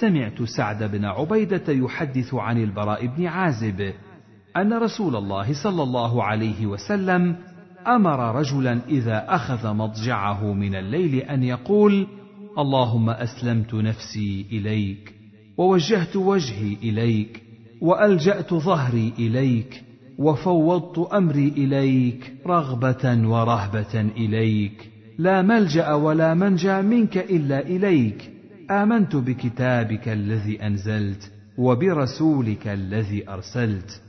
سمعت سعد بن عبيدة يحدث عن البراء بن عازب أن رسول الله صلى الله عليه وسلم أمر رجلا إذا أخذ مضجعه من الليل أن يقول اللهم أسلمت نفسي إليك ووجهت وجهي إليك وألجأت ظهري إليك وفوضت أمري إليك رغبة ورهبة إليك. لا ملجأ ولا منجأ منك إلا إليك. آمنت بكتابك الذي أنزلت وبرسولك الذي أرسلت.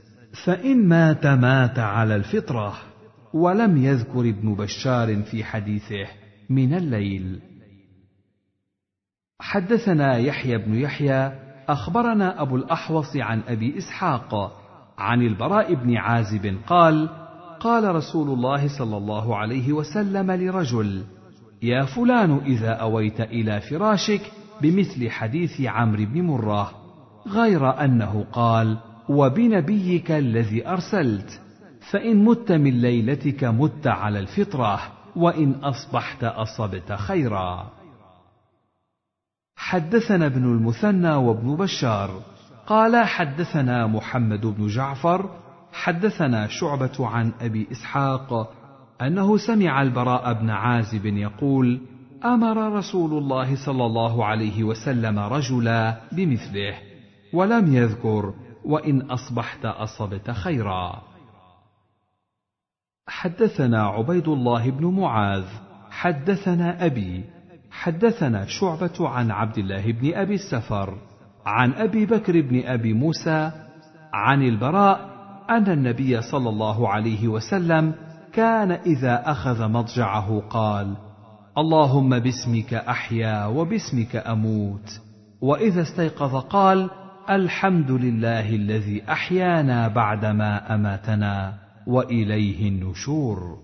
فإن مات مات على الفطرة ولم يذكر ابن بشار في حديثه من الليل. حدثنا يحيى بن يحيى أخبرنا أبو الأحوص عن أبي إسحاق عن البراء بن عازب قال قال رسول الله صلى الله عليه وسلم لرجل يا فلان إذا أويت إلى فراشك بمثل حديث عمرو بن مرة غير أنه قال وبنبيك الذي أرسلت فإن مت من ليلتك مت على الفطرة وإن أصبحت أصبت خيرا. حدثنا ابن المثنى وابن بشار قال حدثنا محمد بن جعفر حدثنا شعبة عن أبي إسحاق أنه سمع البراء بن عازب يقول: أمر رسول الله صلى الله عليه وسلم رجلا بمثله، ولم يذكر: وإن أصبحت أصبت خيرا. حدثنا عبيد الله بن معاذ، حدثنا أبي، حدثنا شعبة عن عبد الله بن أبي السفر، عن أبي بكر بن أبي موسى، عن البراء أن النبي صلى الله عليه وسلم كان إذا أخذ مضجعه قال: اللهم باسمك أحيا وباسمك أموت، وإذا استيقظ قال: الحمد لله الذي أحيانا بعدما أماتنا، وإليه النشور.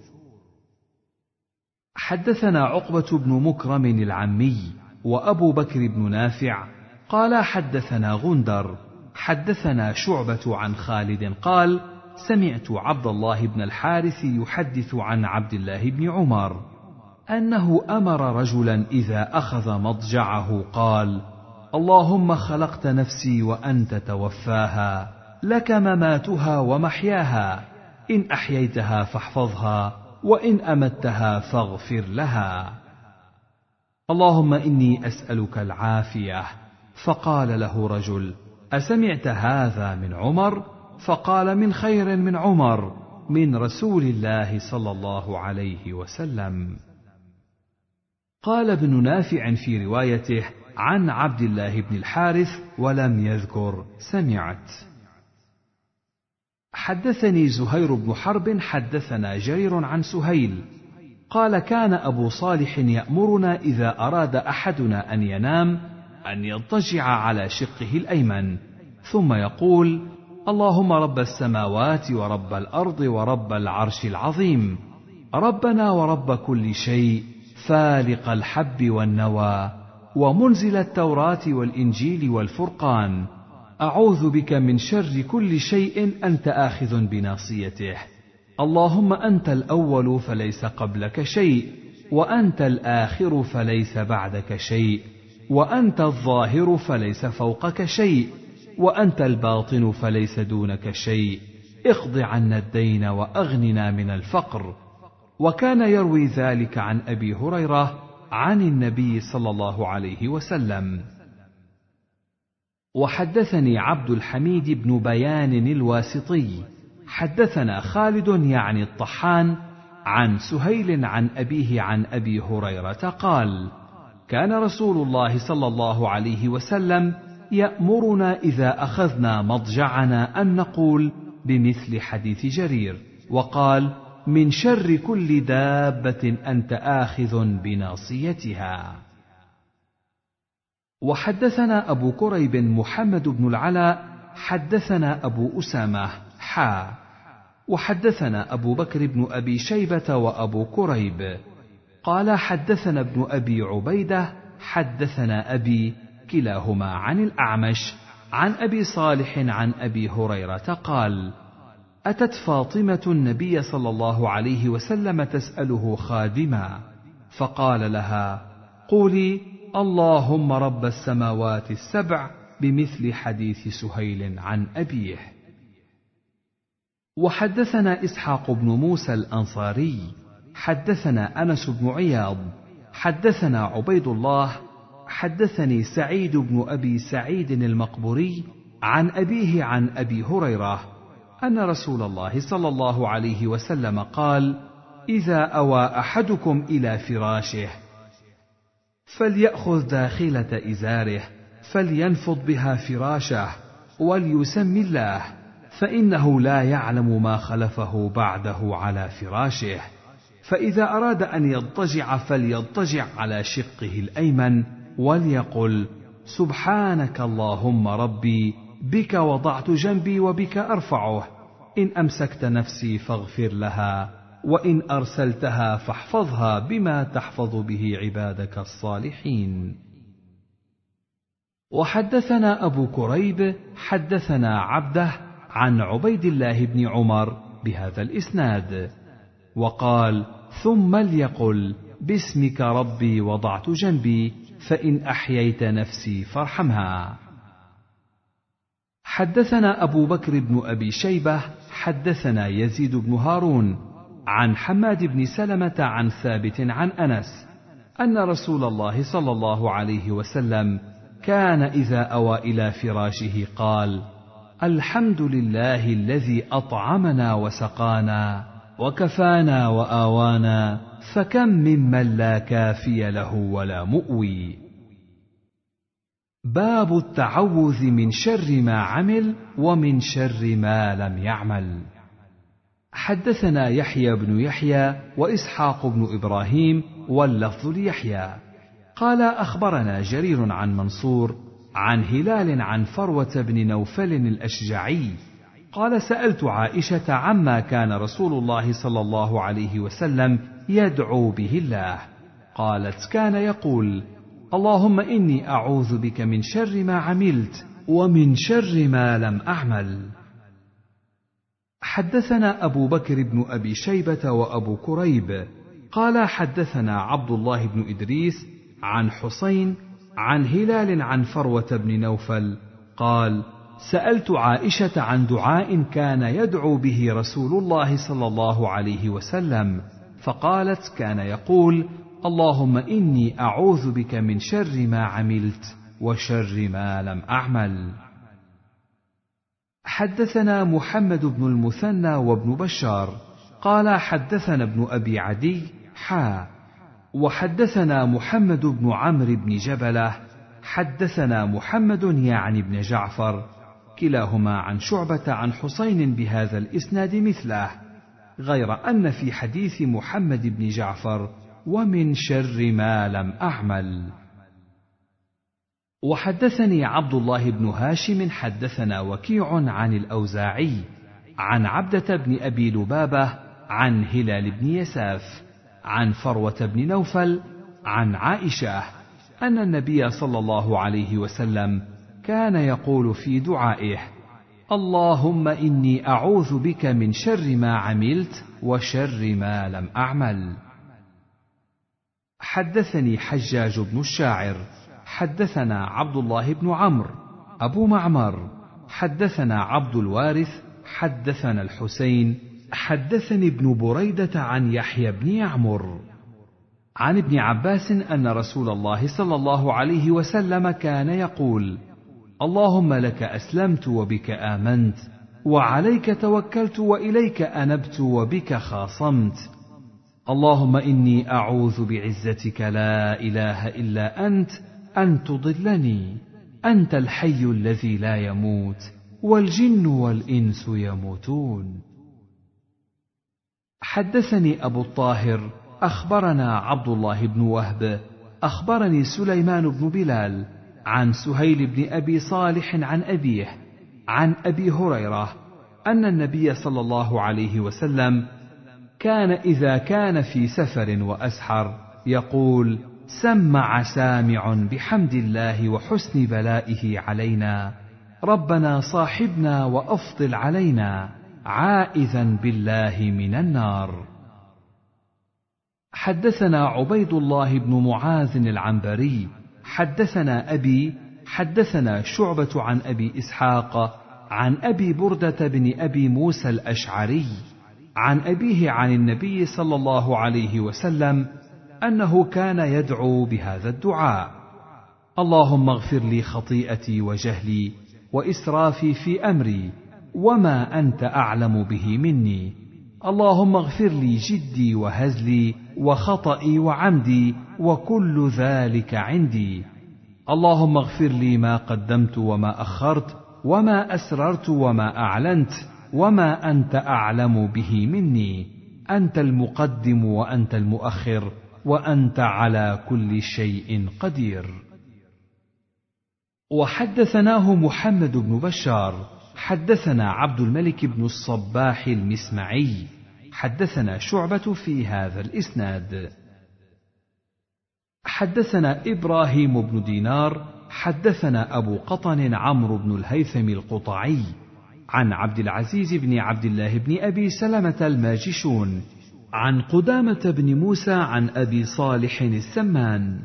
حدثنا عقبة بن مكرم العمي، وأبو بكر بن نافع، قال حدثنا غندر، حدثنا شعبة عن خالد قال: سمعت عبد الله بن الحارث يحدث عن عبد الله بن عمر أنه أمر رجلا إذا أخذ مضجعه قال اللهم خلقت نفسي وأنت توفاها لك مماتها ومحياها إن أحييتها فاحفظها. وإن امتها فاغفر لها. اللهم إني أسألك العافية. فقال له رجل أسمعت هذا من عمر؟ فقال من خير من عمر من رسول الله صلى الله عليه وسلم. قال ابن نافع في روايته عن عبد الله بن الحارث ولم يذكر سمعت. حدثني زهير بن حرب حدثنا جرير عن سهيل. قال كان أبو صالح يأمرنا إذا أراد أحدنا أن ينام أن يضطجع على شقه الأيمن. ثم يقول اللهم رب السماوات ورب الأرض ورب العرش العظيم. ربنا ورب كل شيء فالق الحب والنوى ومنزل التوراة والإنجيل والفرقان. أعوذ بك من شر كل شيء أنت آخذ بناصيته. اللهم أنت الأول فليس قبلك شيء وأنت الآخر فليس بعدك شيء وأنت الظاهر فليس فوقك شيء وأنت الباطن فليس دونك شيء. اقض عنا الدين وأغننا من الفقر. وكان يروي ذلك عن أبي هريرة عن النبي صلى الله عليه وسلم. وحدثني عبد الحميد بن بيان الواسطي. حدثنا خالد يعني الطحان عن سهيل عن أبيه عن أبي هريرة قال كان رسول الله صلى الله عليه وسلم يأمرنا إذا أخذنا مضجعنا أن نقول بمثل حديث جرير وقال من شر كل دابة أنت آخذ بناصيتها. وحدثنا أبو كريب محمد بن العلاء حدثنا أبو أسامة حا. وحدثنا أبو بكر بن أبي شيبة وأبو كريب. قال حدثنا ابن أبي عبيدة حدثنا أبي كلاهما عن الأعمش عن أبي صالح عن أبي هريرة قال أتت فاطمة النبي صلى الله عليه وسلم تسأله خادما فقال لها قولي اللهم رب السماوات السبع بمثل حديث سهيل عن أبيه. وحدثنا إسحاق بن موسى الأنصاري حدثنا أنس بن عياض حدثنا عبيد الله حدثني سعيد بن أبي سعيد المقبوري عن أبيه عن أبي هريرة أن رسول الله صلى الله عليه وسلم قال إذا أوى أحدكم إلى فراشه فليأخذ داخلة إزاره فلينفض بها فراشه وليسم الله فإنه لا يعلم ما خلفه بعده على فراشه. فإذا أراد أن يضطجع فليضطجع على شقه الأيمن وليقل سبحانك اللهم ربي بك وضعت جنبي وبك أرفعه. إن أمسكت نفسي فاغفر لها. وإن أرسلتها فاحفظها بما تحفظ به عبادك الصالحين. وحدثنا أبو كريب حدثنا عبده عن عبيد الله بن عمر بهذا الإسناد وقال ثم ليقل باسمك ربي وضعت جنبي فإن أحييت نفسي فارحمها. حدثنا أبو بكر بن أبي شيبة حدثنا يزيد بن هارون عن حماد بن سلمة عن ثابت عن أنس أن رسول الله صلى الله عليه وسلم كان إذا أوى إلى فراشه قال الحمد لله الذي أطعمنا وسقانا وكفانا وآوانا فكم ممن لا كافي له ولا مؤوي. باب التعوذ من شر ما عمل ومن شر ما لم يعمل. حدثنا يحيى بن يحيى وإسحاق بن إبراهيم واللفظ ليحيى. قال أخبرنا جرير عن منصور عن هلال عن فروة بن نوفل الأشجعي. قال سألت عائشة عما كان رسول الله صلى الله عليه وسلم يدعو به الله. قالت كان يقول اللهم إني أعوذ بك من شر ما عملت ومن شر ما لم أعمل. حدثنا أبو بكر بن أبي شيبة وأبو كريب. قال حدثنا عبد الله بن إدريس عن حسين عن هلال عن فروة بن نوفل. قال سألت عائشة عن دعاء كان يدعو به رسول الله صلى الله عليه وسلم فقالت كان يقول اللهم إني أعوذ بك من شر ما عملت وشر ما لم أعمل. حدثنا محمد بن المثنى وابن بشار قال حدثنا ابن أبي عدي حا وحدثنا محمد بن عمرو بن جبلة حدثنا محمد يعني بن جعفر كلاهما عن شعبة عن حسين بهذا الإسناد مثله غير أن في حديث محمد بن جعفر ومن شر ما لم أعمل. وحدثني عبد الله بن هاشم حدثنا وكيع عن الأوزاعي عن عبدة بن أبي لبابة عن هلال بن يساف عن فروة بن نوفل عن عائشة أن النبي صلى الله عليه وسلم كان يقول في دعائه اللهم إني أعوذ بك من شر ما عملت وشر ما لم أعمل. حدثني حجاج بن الشاعر حدثنا عبد الله بن عمرو أبو معمر. حدثنا عبد الوارث حدثنا الحسين. حدثني ابن بريدة عن يحيى بن يعمر. عن ابن عباس أن رسول الله صلى الله عليه وسلم كان يقول اللهم لك أسلمت وبك آمنت وعليك توكلت وإليك أنبت وبك خاصمت. اللهم إني أعوذ بعزتك لا إله إلا أنت أن تضلني. أنت الحي الذي لا يموت والجن والإنس يموتون. حدثني أبو الطاهر أخبرنا عبد الله بن وهب أخبرني سليمان بن بلال عن سهيل بن أبي صالح عن أبيه عن أبي هريرة أن النبي صلى الله عليه وسلم كان إذا كان في سفر وأسحر يقول سمع سامع بحمد الله وحسن بلائه علينا. ربنا صاحبنا وأفضل علينا عائذا بالله من النار. حدثنا عبيد الله بن معاذ العنبري حدثنا أبي حدثنا شعبة عن أبي إسحاق عن أبي بردة بن أبي موسى الأشعري عن أبيه عن النبي صلى الله عليه وسلم أنه كان يدعو بهذا الدعاء. اللهم اغفر لي خطيئتي وجهلي وإسرافي في أمري وما أنت أعلم به مني. اللهم اغفر لي جدي وهزلي وخطئي وعمدي وكل ذلك عندي. اللهم اغفر لي ما قدمت وما أخرت وما أسررت وما أعلنت وما أنت أعلم به مني. أنت المقدم وأنت المؤخر. وأنت على كل شيء قدير. وحدثناه محمد بن بشار حدثنا عبد الملك بن الصباح المسمعي حدثنا شعبة في هذا الإسناد. حدثنا إبراهيم بن دينار حدثنا أبو قطن عمرو بن الهيثم القطعي عن عبد العزيز بن عبد الله بن أبي سلمة الماجشون. عن قدامة بن موسى عن أبي صالح السمان.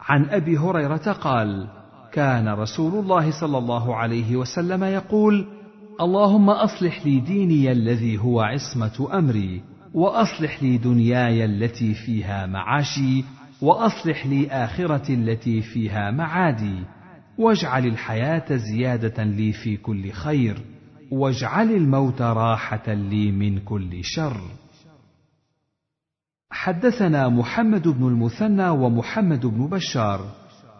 عن أبي هريرة قال كان رسول الله صلى الله عليه وسلم يقول اللهم أصلح لي ديني الذي هو عصمة أمري وأصلح لي دنياي التي فيها معاشي وأصلح لي آخرتي التي فيها معادي. واجعل الحياة زيادة لي في كل خير واجعل الموت راحة لي من كل شر. حدثنا محمد بن المثنى ومحمد بن بشار.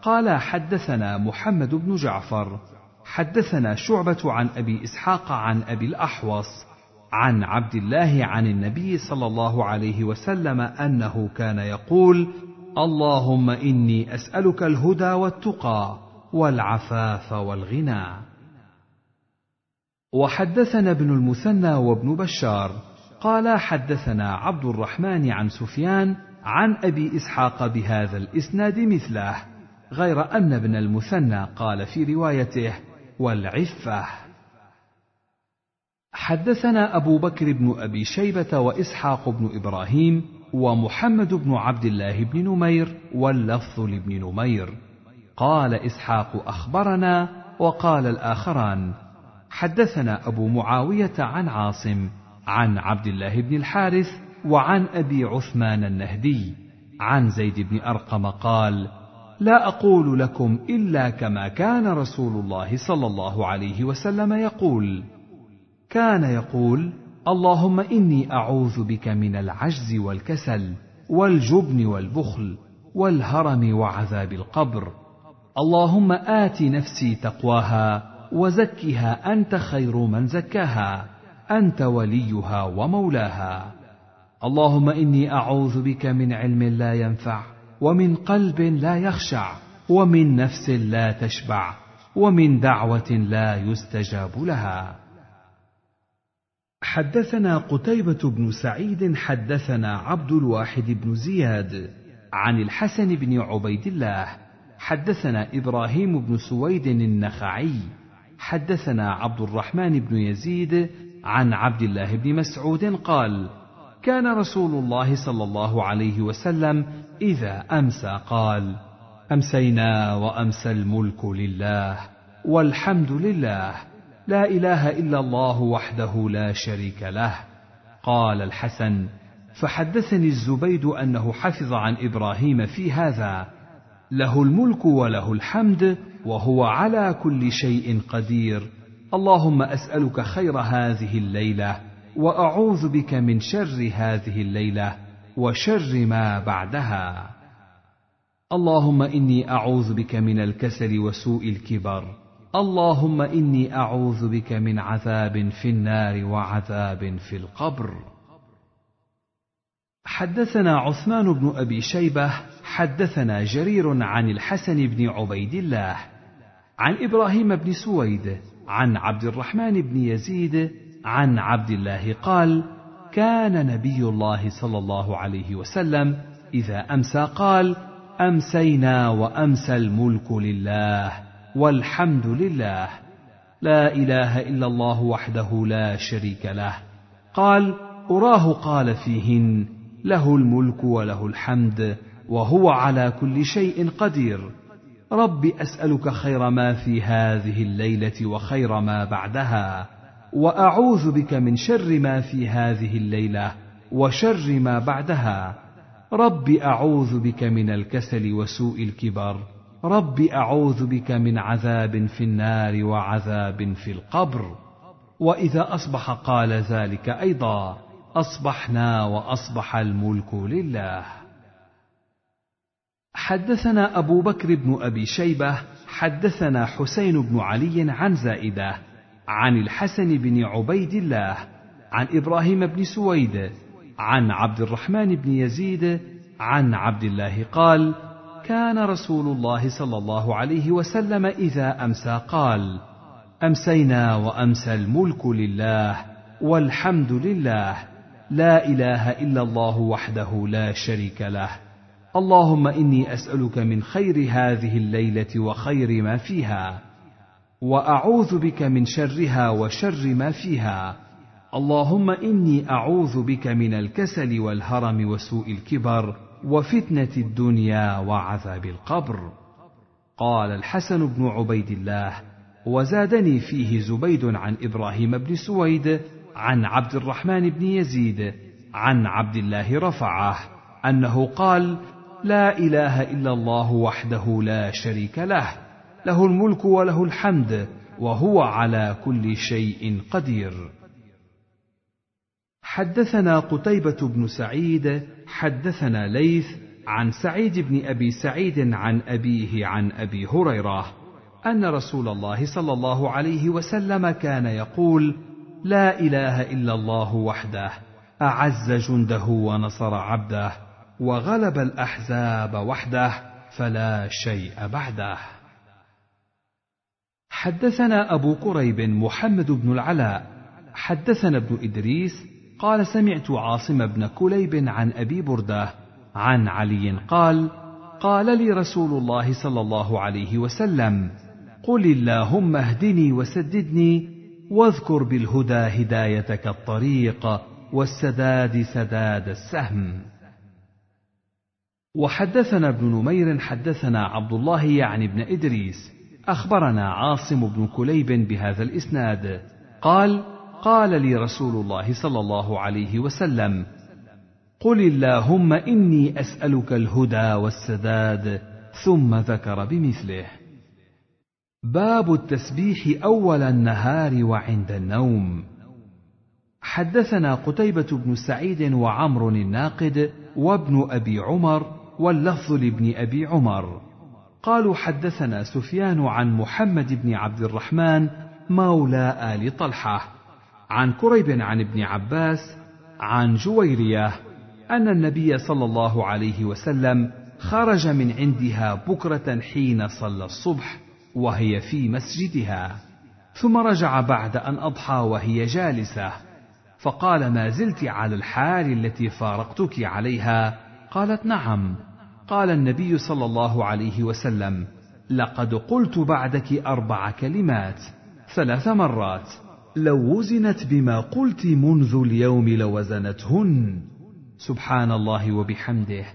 قال حدثنا محمد بن جعفر. حدثنا شعبة عن أبي إسحاق عن أبي الأحوص. عن عبد الله عن النبي صلى الله عليه وسلم أنه كان يقول: اللهم إني أسألك الهدى والتقى والعفاف والغنى. وحدثنا ابن المثنى وابن بشار. قال حدثنا عبد الرحمن عن سفيان عن أبي إسحاق بهذا الإسناد مثله غير أن ابن المثنى قال في روايته والعفة. حدثنا أبو بكر بن أبي شيبة وإسحاق بن إبراهيم ومحمد بن عبد الله بن نمير واللفظ لابن نمير. قال إسحاق أخبرنا وقال الآخران حدثنا أبو معاوية عن عاصم عن عبد الله بن الحارث وعن أبي عثمان النهدي عن زيد بن أرقم قال لا أقول لكم إلا كما كان رسول الله صلى الله عليه وسلم يقول. كان يقول اللهم إني أعوذ بك من العجز والكسل والجبن والبخل والهرم وعذاب القبر. اللهم آت نفسي تقواها وزكها أنت خير من زكاها. أنت وليها ومولاها. اللهم إني أعوذ بك من علم لا ينفع ومن قلب لا يخشع ومن نفس لا تشبع ومن دعوة لا يستجاب لها. حدثنا قتيبة بن سعيد حدثنا عبد الواحد بن زياد عن الحسن بن عبيد الله. حدثنا إبراهيم بن سويد النخعي. حدثنا عبد الرحمن بن يزيد عن عبد الله بن مسعود قال كان رسول الله صلى الله عليه وسلم إذا أمسى قال أمسينا وأمسى الملك لله والحمد لله لا إله إلا الله وحده لا شريك له قال الحسن فحدثني الزبيد أنه حفظ عن إبراهيم في هذا له الملك وله الحمد وهو على كل شيء قدير اللهم أسألك خير هذه الليلة وأعوذ بك من شر هذه الليلة وشر ما بعدها. اللهم إني أعوذ بك من الكسل وسوء الكبر. اللهم إني أعوذ بك من عذاب في النار وعذاب في القبر. حدثنا عثمان بن أبي شيبة حدثنا جرير عن الحسن بن عبيد الله عن إبراهيم بن سويد عن عبد الرحمن بن يزيد عن عبد الله قال كان نبي الله صلى الله عليه وسلم إذا أمسى قال أمسينا وأمسى الملك لله والحمد لله لا إله إلا الله وحده لا شريك له قال أراه قال فيهن له الملك وله الحمد وهو على كل شيء قدير رب أسألك خير ما في هذه الليلة وخير ما بعدها وأعوذ بك من شر ما في هذه الليلة وشر ما بعدها. رب أعوذ بك من الكسل وسوء الكبر رب أعوذ بك من عذاب في النار وعذاب في القبر. وإذا أصبح قال ذلك أيضا أصبحنا وأصبح الملك لله. حدثنا أبو بكر بن أبي شيبة حدثنا حسين بن علي عن زائدة عن الحسن بن عبيد الله عن إبراهيم بن سويد عن عبد الرحمن بن يزيد عن عبد الله قال كان رسول الله صلى الله عليه وسلم إذا أمسى قال أمسينا وأمسى الملك لله والحمد لله لا إله إلا الله وحده لا شريك له اللهم إني أسألك من خير هذه الليلة وخير ما فيها وأعوذ بك من شرها وشر ما فيها. اللهم إني أعوذ بك من الكسل والهرم وسوء الكبر وفتنة الدنيا وعذاب القبر. قال الحسن بن عبيد الله وزادني فيه زبيد عن إبراهيم بن سويد عن عبد الرحمن بن يزيد عن عبد الله رفعه أنه قال لا إله إلا الله وحده لا شريك له. له الملك وله الحمد وهو على كل شيء قدير. حدثنا قتيبة بن سعيد حدثنا ليث عن سعيد بن أبي سعيد عن أبيه عن أبي هريرة أن رسول الله صلى الله عليه وسلم كان يقول: لا إله إلا الله وحده أعز جنده ونصر عبده. وغلب الأحزاب وحده فلا شيء بعده. حدثنا أبو كريب محمد بن العلاء حدثنا ابن إدريس قال سمعت عاصم بن كليب عن أبي بردة عن علي قال قال لي رسول الله صلى الله عليه وسلم قل اللهم اهدني وسددني واذكر بالهدى هدايتك الطريق والسداد سداد السهم وحدثنا ابن نمير حدثنا عبد الله يعني ابن إدريس. أخبرنا عاصم بن كليب بهذا الإسناد. قال قال لي رسول الله صلى الله عليه وسلم قل اللهم إني أسألك الهدى والسداد ثم ذكر بمثله. باب التسبيح أول النهار وعند النوم. حدثنا قتيبة بن سعيد وعمر الناقد وابن أبي عمر واللفظ لابن أبي عمر. قالوا حدثنا سفيان عن محمد بن عبد الرحمن مولى آل طلحة. عن كريب عن ابن عباس عن جويرية أن النبي صلى الله عليه وسلم خرج من عندها بكرة حين صلى الصبح وهي في مسجدها. ثم رجع بعد أن أضحى وهي جالسة. فقال ما زلت على الحال التي فارقتك عليها؟ قالت نعم. قال النبي صلى الله عليه وسلم لقد قلت بعدك أربع كلمات ثلاث مرات لو وزنت بما قلت منذ اليوم لوزنتهن. سبحان الله وبحمده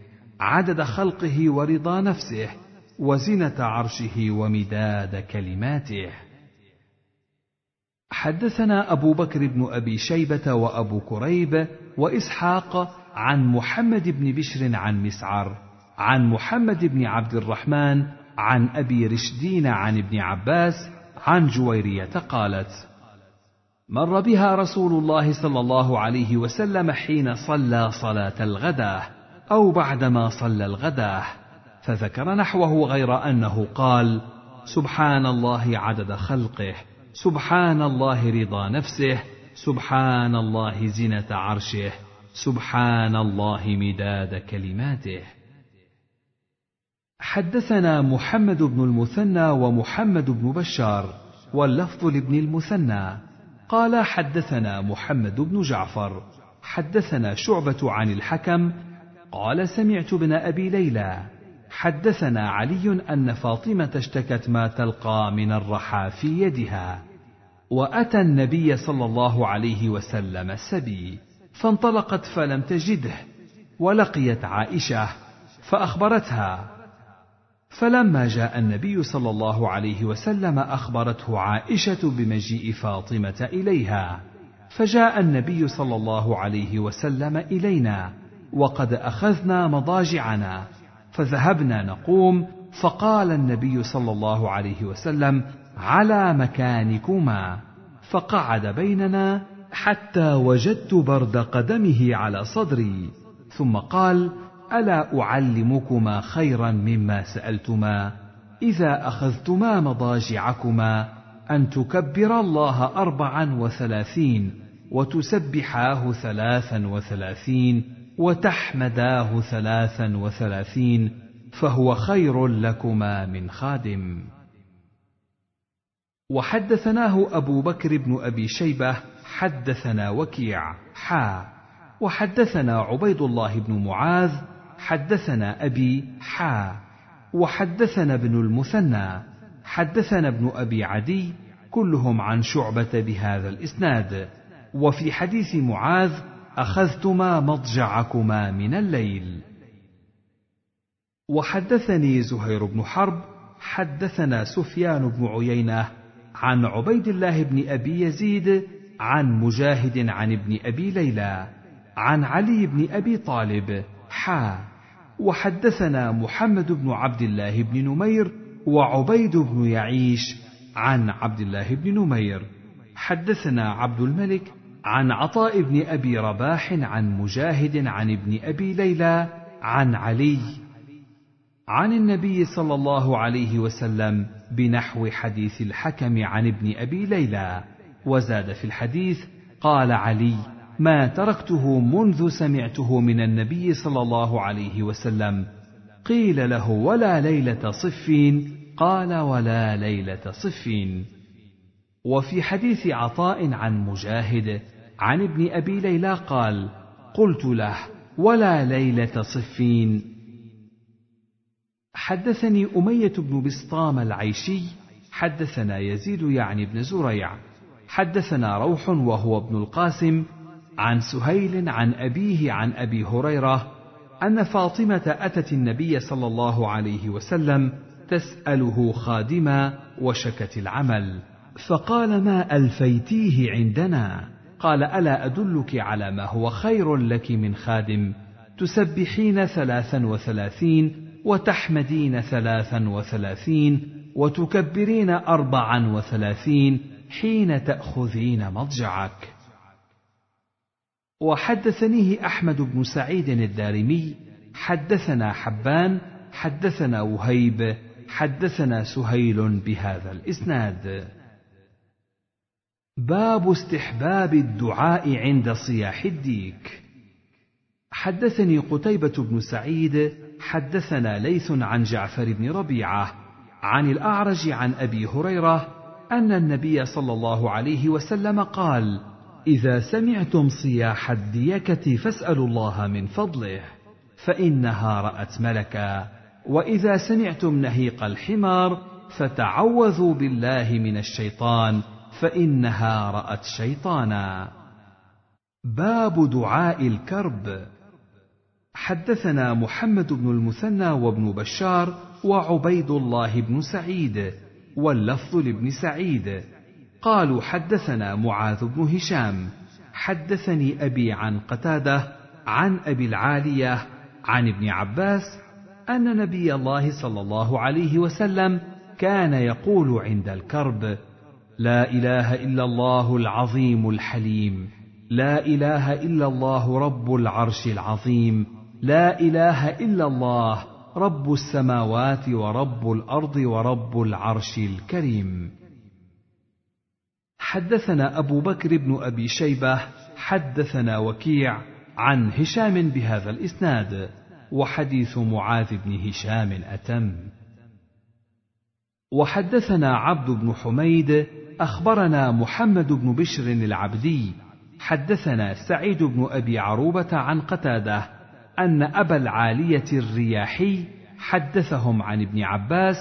عدد خلقه ورضا نفسه وزنة عرشه ومداد كلماته. حدثنا أبو بكر بن أبي شيبة وأبو كريب وإسحاق عن محمد بن بشر عن مسعر عن محمد بن عبد الرحمن عن أبي رشدين عن ابن عباس عن جويرية قالت مر بها رسول الله صلى الله عليه وسلم حين صلى صلاة الغداة أو بعدما صلى الغداة فذكر نحوه غير أنه قال: سبحان الله عدد خلقه، سبحان الله رضا نفسه، سبحان الله زنة عرشه، سبحان الله مداد كلماته. حدثنا محمد بن المثنى ومحمد بن بشار، واللفظ لابن المثنى. قال حدثنا محمد بن جعفر. حدثنا شعبة عن الحكم. قال سمعت ابن أبي ليلى. حدثنا علي أن فاطمة اشتكت ما تلقى من الرحى في يدها. وأتى النبي صلى الله عليه وسلم سبي فانطلقت فلم تجده ولقيت عائشة فأخبرتها. فلما جاء النبي صلى الله عليه وسلم أخبرته عائشة بمجيء فاطمة إليها. فجاء النبي صلى الله عليه وسلم إلينا وقد أخذنا مضاجعنا فذهبنا نقوم فقال النبي صلى الله عليه وسلم على مكانكما. فقعد بيننا حتى وجدت برد قدمه على صدري ثم قال ألا أعلمكما خيرا مما سألتما؟ إذا أخذتما مضاجعكما أن تكبر الله أربعا وثلاثين وتسبحاه ثلاثا وثلاثين وتحمداه ثلاثا وثلاثين فهو خير لكما من خادم. وحدثناه أبو بكر بن أبي شيبة حدثنا وكيع حا. وحدثنا عبيد الله بن معاذ حدثنا أبي حا وحدثنا ابن المثنى حدثنا ابن أبي عدي كلهم عن شعبة بهذا الإسناد. وفي حديث معاذ أخذتما مضجعكما من الليل. وحدثني زهير بن حرب حدثنا سفيان بن عيينة عن عبيد الله بن أبي يزيد عن مجاهد عن ابن أبي ليلى عن علي بن أبي طالب حا. وحدثنا محمد بن عبد الله بن نمير وعبيد بن يعيش عن عبد الله بن نمير. حدثنا عبد الملك عن عطاء بن أبي رباح عن مجاهد عن ابن أبي ليلى عن علي عن النبي صلى الله عليه وسلم بنحو حديث الحكم عن ابن أبي ليلى. وزاد في الحديث قال علي ما تركته منذ سمعته من النبي صلى الله عليه وسلم. قيل له ولا ليلة صفين قال ولا ليلة صفين. وفي حديث عطاء عن مجاهد عن ابن أبي ليلى قال قلت له ولا ليلة صفين. حدثني أمية بن بسطام العيشي حدثنا يزيد يعني بن زريع حدثنا روح وهو ابن القاسم عن سهيل عن أبيه عن أبي هريرة أن فاطمة أتت النبي صلى الله عليه وسلم تسأله خادما وشكت العمل. فقال ما ألفيتيه عندنا؟ قال ألا أدلك على ما هو خير لك من خادم؟ تسبحين ثلاثا وثلاثين وتحمدين ثلاثا وثلاثين وتكبرين أربعا وثلاثين حين تأخذين مضجعك وحدثنيه أحمد بن سعيد الدارمي حدثنا حبان حدثنا وهيب حدثنا سهيل بهذا الإسناد. باب استحباب الدعاء عند صياح الديك. حدثني قتيبة بن سعيد حدثنا ليث عن جعفر بن ربيعة عن الأعرج عن أبي هريرة أن النبي صلى الله عليه وسلم قال: إذا سمعتم صياح الديكة فاسألوا الله من فضله، فإنها رأت ملكا، وإذا سمعتم نهيق الحمار فتعوذوا بالله من الشيطان فإنها رأت شيطانا. باب دعاء الكرب. حدثنا محمد بن المثنى وابن بشار وعبيد الله بن سعيد واللفظ لابن سعيد. قالوا حدثنا معاذ بن هشام. حدثني أبي عن قتادة عن أبي العالية عن ابن عباس أن نبي الله صلى الله عليه وسلم كان يقول عند الكرب لا إله إلا الله العظيم الحليم لا إله إلا الله رب العرش العظيم لا إله إلا الله رب السماوات ورب الأرض ورب العرش الكريم. حدثنا أبو بكر بن أبي شيبة حدثنا وكيع عن هشام بهذا الإسناد وحديث معاذ بن هشام أتم. وحدثنا عبد بن حميد أخبرنا محمد بن بشر العبدي حدثنا سعيد بن أبي عروبة عن قتادة أن أبا العالية الرياحي حدثهم عن ابن عباس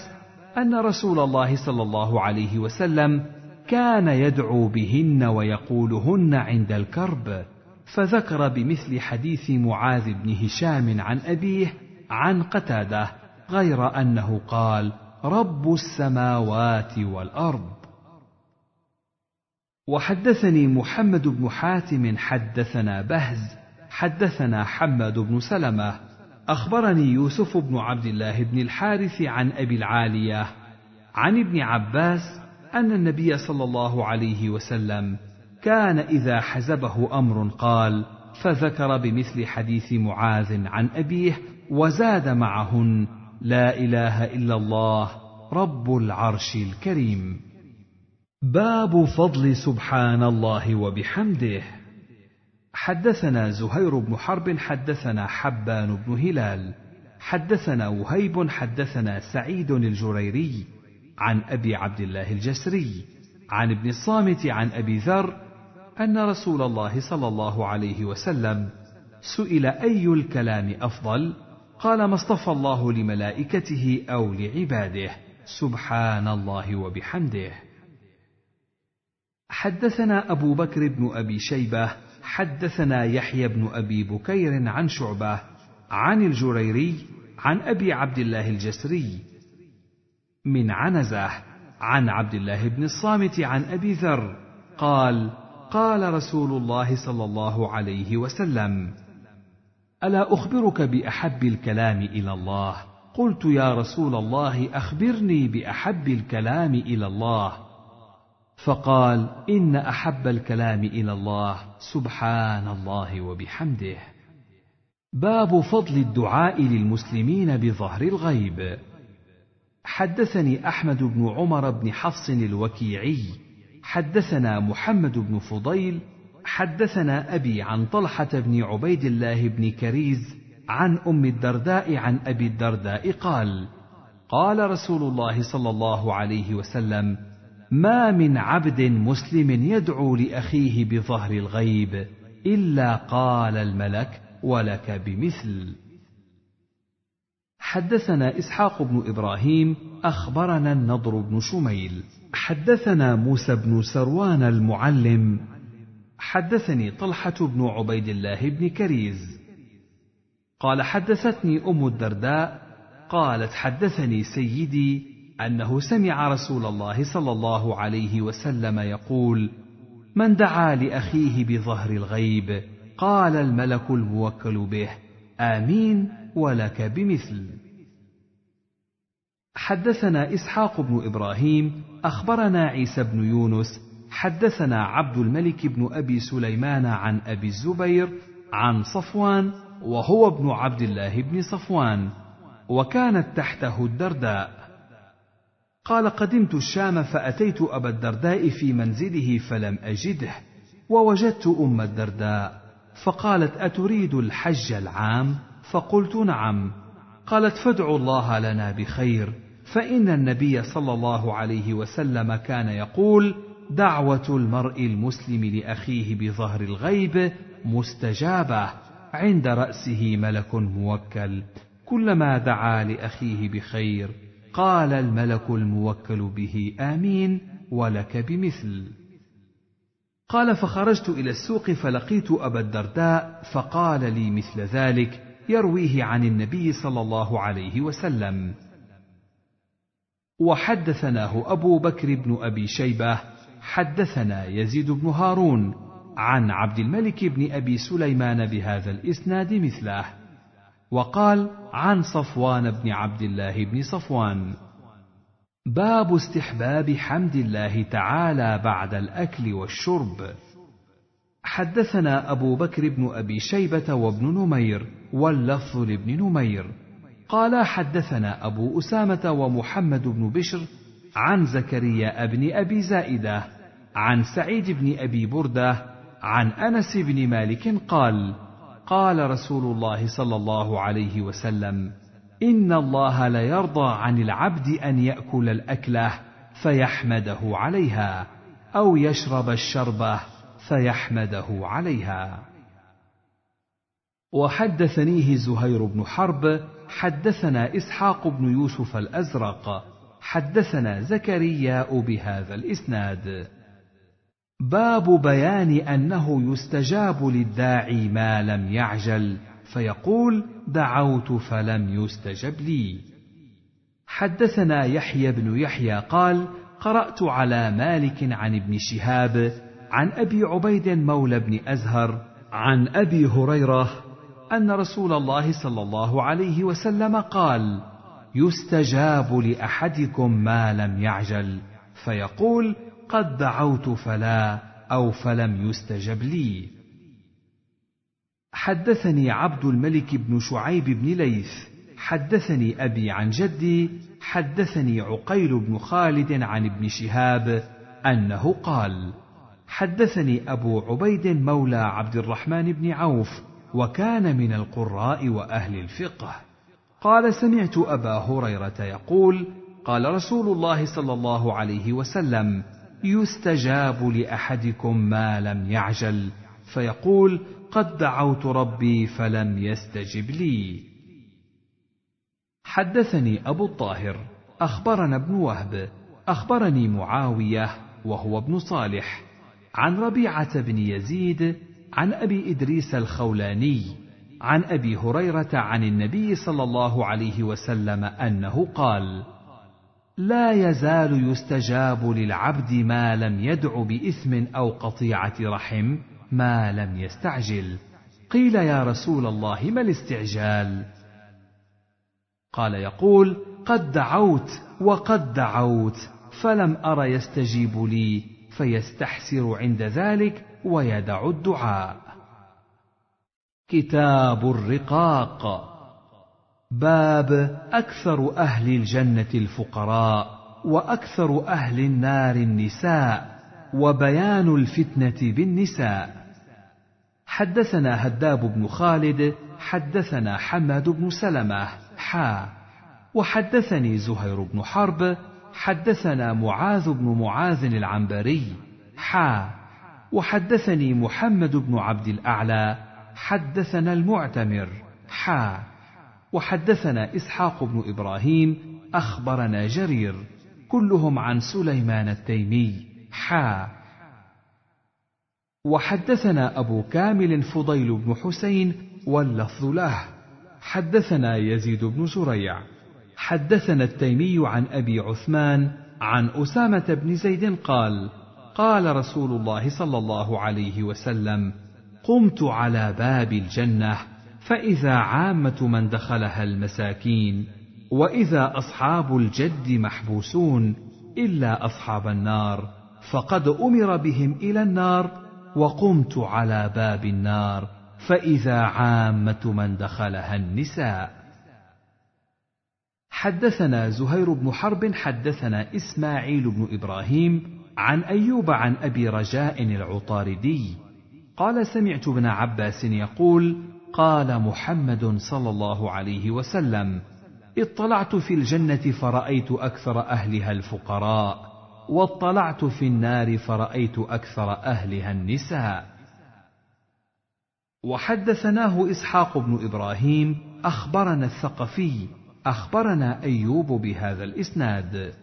أن رسول الله صلى الله عليه وسلم كان يدعو بهن ويقولهن عند الكرب فذكر بمثل حديث معاذ بن هشام عن أبيه عن قتادة غير أنه قال رب السماوات والأرض وحدثني محمد بن حاتم حدثنا بهز حدثنا حماد بن سلمة أخبرني يوسف بن عبد الله بن الحارث عن أبي العالية عن ابن عباس أن النبي صلى الله عليه وسلم كان إذا حزبه أمر قال فذكر بمثل حديث معاذ عن أبيه وزاد معهن لا إله إلا الله رب العرش الكريم. باب فضل سبحان الله وبحمده. حدثنا زهير بن حرب حدثنا حبان بن هلال حدثنا وهيب حدثنا سعيد الجريري عن أبي عبد الله الجسري عن ابن الصامت عن أبي ذر أن رسول الله صلى الله عليه وسلم سئل أي الكلام أفضل؟ قال ما اصطفى الله لملائكته أو لعباده. سبحان الله وبحمده. حدثنا أبو بكر بن أبي شيبة حدثنا يحيى بن أبي بكير عن شعبة عن الجريري عن أبي عبد الله الجسري من عنزة عن عبد الله بن الصامت عن أبي ذر قال قال رسول الله صلى الله عليه وسلم ألا أخبرك بأحب الكلام إلى الله؟ قلت يا رسول الله أخبرني بأحب الكلام إلى الله. فقال إن أحب الكلام إلى الله سبحان الله وبحمده. باب فضل الدعاء للمسلمين بظهر الغيب. حدثني أحمد بن عمر بن حفص الوكيعي حدثنا محمد بن فضيل حدثنا أبي عن طلحة بن عبيد الله بن كريز عن أم الدرداء عن أبي الدرداء قال قال رسول الله صلى الله عليه وسلم ما من عبد مسلم يدعو لأخيه بظهر الغيب إلا قال الملك ولك بمثل. حدثنا إسحاق بن إبراهيم أخبرنا النضر بن شميل. حدثنا موسى بن سروان المعلم. حدثني طلحة بن عبيد الله بن كريز. قال حدثتني أم الدرداء. قالت حدثني سيدي أنه سمع رسول الله صلى الله عليه وسلم يقول من دعا لأخيه بظهر الغيب؟ قال الملك الموكل به آمين ولك بمثل. حدثنا إسحاق بن إبراهيم أخبرنا عيسى بن يونس حدثنا عبد الملك بن أبي سليمان عن أبي الزبير عن صفوان وهو ابن عبد الله بن صفوان وكانت تحته الدرداء. قال قدمت الشام فأتيت أبا الدرداء في منزله فلم أجده ووجدت أم الدرداء. فقالت أتريد الحج العام؟ فقلت نعم. قالت فادعوا الله لنا بخير. فإن النبي صلى الله عليه وسلم كان يقول دعوة المرء المسلم لأخيه بظهر الغيب مستجابة عند رأسه ملك موكل كلما دعا لأخيه بخير قال الملك الموكل به آمين ولك بمثل قال فخرجت إلى السوق فلقيت أبا الدرداء فقال لي مثل ذلك يرويه عن النبي صلى الله عليه وسلم وحدثناه أبو بكر بن أبي شيبة حدثنا يزيد بن هارون عن عبد الملك بن أبي سليمان بهذا الإسناد مثله وقال عن صفوان بن عبد الله بن صفوان باب استحباب حمد الله تعالى بعد الأكل والشرب. حدثنا أبو بكر بن أبي شيبة وابن نمير واللفظ لابن نمير قال حدثنا أبو أسامة ومحمد بن بشر عن زكريا بن أبي زائدة عن سعيد بن أبي بردة عن أنس بن مالك قال قال رسول الله صلى الله عليه وسلم إن الله ليرضى عن العبد أن يأكل الأكلة فيحمده عليها أو يشرب الشربه فيحمده عليها. وحدثنيه زهير بن حرب حدثنا إسحاق بن يوسف الأزرق حدثنا زكرياء بهذا الإسناد. باب بيان أنه يستجاب للداعي ما لم يعجل فيقول دعوت فلم يستجب لي. حدثنا يحيى بن يحيى قال قرأت على مالك عن ابن شهاب عن أبي عبيد مولى بن أزهر عن أبي هريرة أن رسول الله صلى الله عليه وسلم قال يستجاب لأحدكم ما لم يعجل فيقول قد دعوت فلا أو فلم يستجب لي. حدثني عبد الملك بن شعيب بن ليث حدثني أبي عن جدي حدثني عقيل بن خالد عن ابن شهاب أنه قال حدثني أبو عبيد مولى عبد الرحمن بن عوف وكان من القراء وأهل الفقه. قال سمعت أبا هريرة يقول قال رسول الله صلى الله عليه وسلم يستجاب لأحدكم ما لم يعجل فيقول قد دعوت ربي فلم يستجب لي. حدثني أبو الطاهر أخبرنا ابن وهب أخبرني معاوية وهو ابن صالح عن ربيعة بن يزيد عن أبي إدريس الخولاني عن أبي هريرة عن النبي صلى الله عليه وسلم أنه قال لا يزال يستجاب للعبد ما لم يدع بإثم أو قطيعة رحم ما لم يستعجل. قيل يا رسول الله ما الاستعجال؟ قال يقول قد دعوت وقد دعوت فلم أر يستجيب لي فيستحسر عند ذلك ويدع الدعاء. كتاب الرقاق. باب أكثر أهل الجنة الفقراء وأكثر أهل النار النساء وبيان الفتنة بالنساء. حدثنا هداب بن خالد حدثنا حماد بن سلمة حا. وحدثني زهير بن حرب حدثنا معاذ بن معاذ العنبري حا. وحدثني محمد بن عبد الأعلى حدثنا المعتمر. حا وحدثنا إسحاق بن إبراهيم أخبرنا جرير. كلهم عن سليمان التيمي. حا وحدثنا أبو كامل فضيل بن حسين واللفظ له. حدثنا يزيد بن زريع. حدثنا التيمي عن أبي عثمان عن أسامة بن زيد قال قال رسول الله صلى الله عليه وسلم قمت على باب الجنة فإذا عامة من دخلها المساكين وإذا أصحاب الجد محبوسون إلا أصحاب النار فقد أمر بهم إلى النار وقمت على باب النار فإذا عامة من دخلها النساء. حدثنا زهير بن حرب حدثنا إسماعيل بن إبراهيم عن أيوب عن أبي رجاء العطاردي. قال سمعت ابن عباس يقول قال محمد صلى الله عليه وسلم اطلعت في الجنة فرأيت أكثر أهلها الفقراء واطلعت في النار فرأيت أكثر أهلها النساء. وحدثناه إسحاق بن إبراهيم أخبرنا الثقفي أخبرنا أيوب بهذا الإسناد.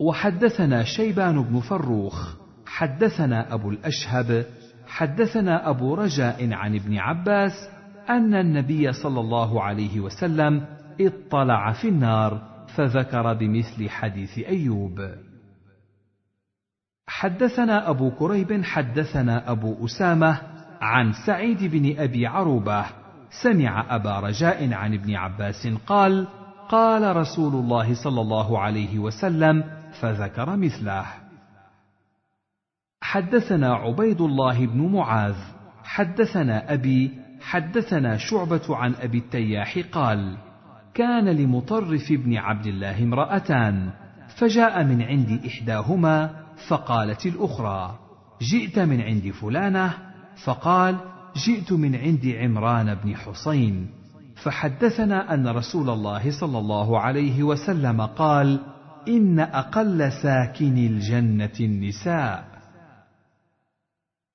وحدثنا شيبان بن فروخ حدثنا أبو الأشهب حدثنا أبو رجاء عن ابن عباس أن النبي صلى الله عليه وسلم اطلع في النار فذكر بمثل حديث أيوب. حدثنا أبو كريب حدثنا أبو أسامة عن سعيد بن أبي عروبة سمع أبا رجاء عن ابن عباس قال قال رسول الله صلى الله عليه وسلم فذكر مثله حدثنا عبيد الله بن معاذ حدثنا أبي حدثنا شعبة عن أبي التياح قال كان لمطرف بن عبد الله امرأتان فجاء من عند إحداهما فقالت الأخرى جئت من عند فلانة؟ فقال جئت من عند عمران بن حصين. فحدثنا أن رسول الله صلى الله عليه وسلم قال إن أقل ساكن الجنة النساء.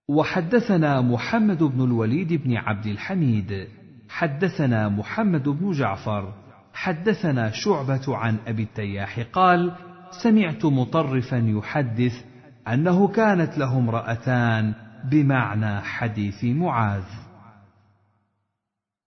وحدثنا محمد بن الوليد بن عبد الحميد. حدثنا محمد بن جعفر. حدثنا شعبة عن أبي التياح قال سمعت مطرفا يحدث أنه كانت له امرأتان بمعنى حديث معاذ.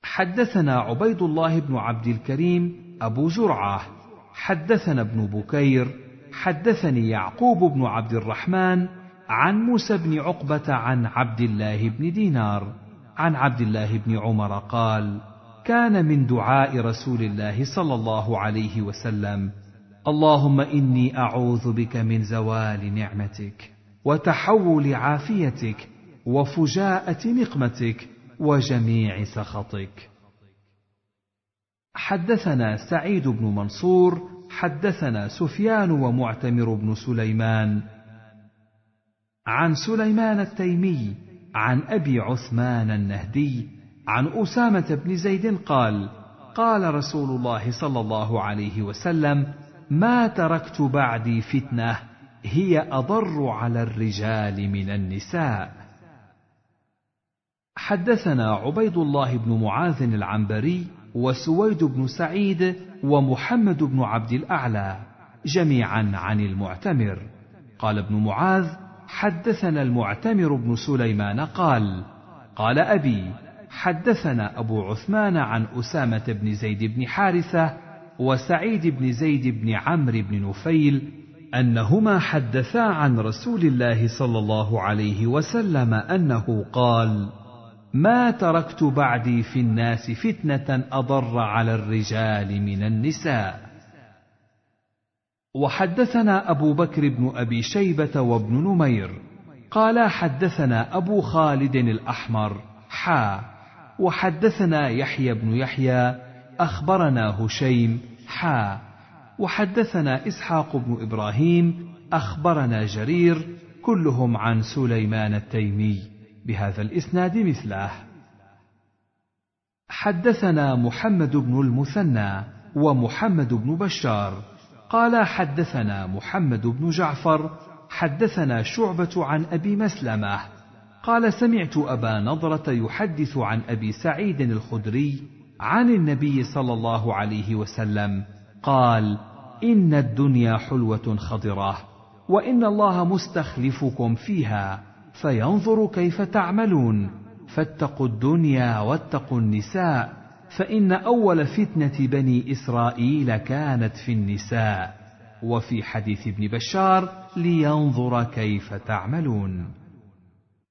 حدثنا عبيد الله بن عبد الكريم أبو زرعه حدثنا ابن بكير حدثني يعقوب بن عبد الرحمن عن موسى بن عقبة عن عبد الله بن دينار. عن عبد الله بن عمر قال كان من دعاء رسول الله صلى الله عليه وسلم اللهم إني أعوذ بك من زوال نعمتك وتحول عافيتك وفجاءة نقمتك وجميع سخطك حدثنا سعيد بن منصور حدثنا سفيان ومعتمر بن سليمان. عن سليمان التيمي عن أبي عثمان النهدي عن أسامة بن زيد قال قال رسول الله صلى الله عليه وسلم ما تركت بعدي فتنة هي أضر على الرجال من النساء. حدثنا عبيد الله بن معاذ العنبري وسويد بن سعيد ومحمد بن عبد الأعلى جميعا عن المعتمر. قال ابن معاذ حدثنا المعتمر بن سليمان قال قال أبي حدثنا أبو عثمان عن أسامة بن زيد بن حارثة وسعيد بن زيد بن عمرو بن نفيل أنهما حدثا عن رسول الله صلى الله عليه وسلم أنه قال ما تركت بعدي في الناس فتنة أضر على الرجال من النساء. وحدثنا أبو بكر بن أبي شيبة وابن نمير. قال حدثنا أبو خالد الأحمر حا. وحدثنا يحيى بن يحيى أخبرنا هشيم حا. وحدثنا إسحاق بن إبراهيم أخبرنا جرير كلهم عن سليمان التيمي. بهذا الإسناد مثله. حدثنا محمد بن المثنى ومحمد بن بشار. قال حدثنا محمد بن جعفر حدثنا شعبة عن أبي مسلمة. قال سمعت أبا نضرة يحدث عن أبي سعيد الخدري عن النبي صلى الله عليه وسلم. قال إن الدنيا حلوة خضرة وإن الله مستخلفكم فيها. فينظر كيف تعملون. فاتقوا الدنيا واتقوا النساء فإن أول فتنة بني إسرائيل كانت في النساء. وفي حديث ابن بشار لينظر كيف تعملون.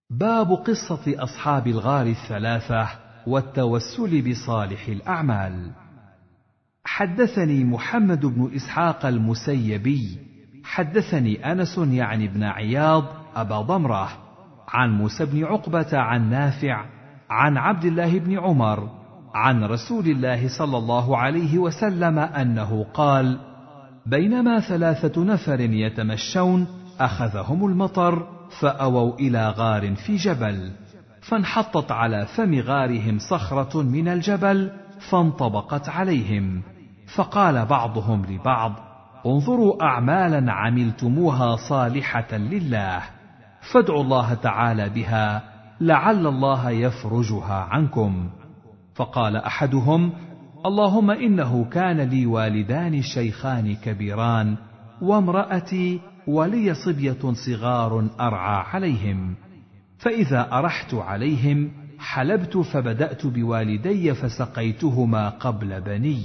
باب قصة أصحاب الغار الثلاثة والتوسل بصالح الأعمال. حدثني محمد بن إسحاق المسيبي. حدثني أنس يعني ابن عياض أبا ضمرة. عن موسى بن عقبة عن نافع عن عبد الله بن عمر عن رسول الله صلى الله عليه وسلم أنه قال بينما ثلاثة نفر يتمشون أخذهم المطر فأووا إلى غار في جبل فانحطت على فم غارهم صخرة من الجبل فانطبقت عليهم فقال بعضهم لبعض انظروا اعمالا عملتموها صالحة لله فادعوا الله تعالى بها لعل الله يفرجها عنكم. فقال أحدهم اللهم إنه كان لي والدان شيخان كبيران وامرأتي ولي صبية صغار أرعى عليهم. فإذا أرحت عليهم حلبت فبدأت بوالدي فسقيتهما قبل بني.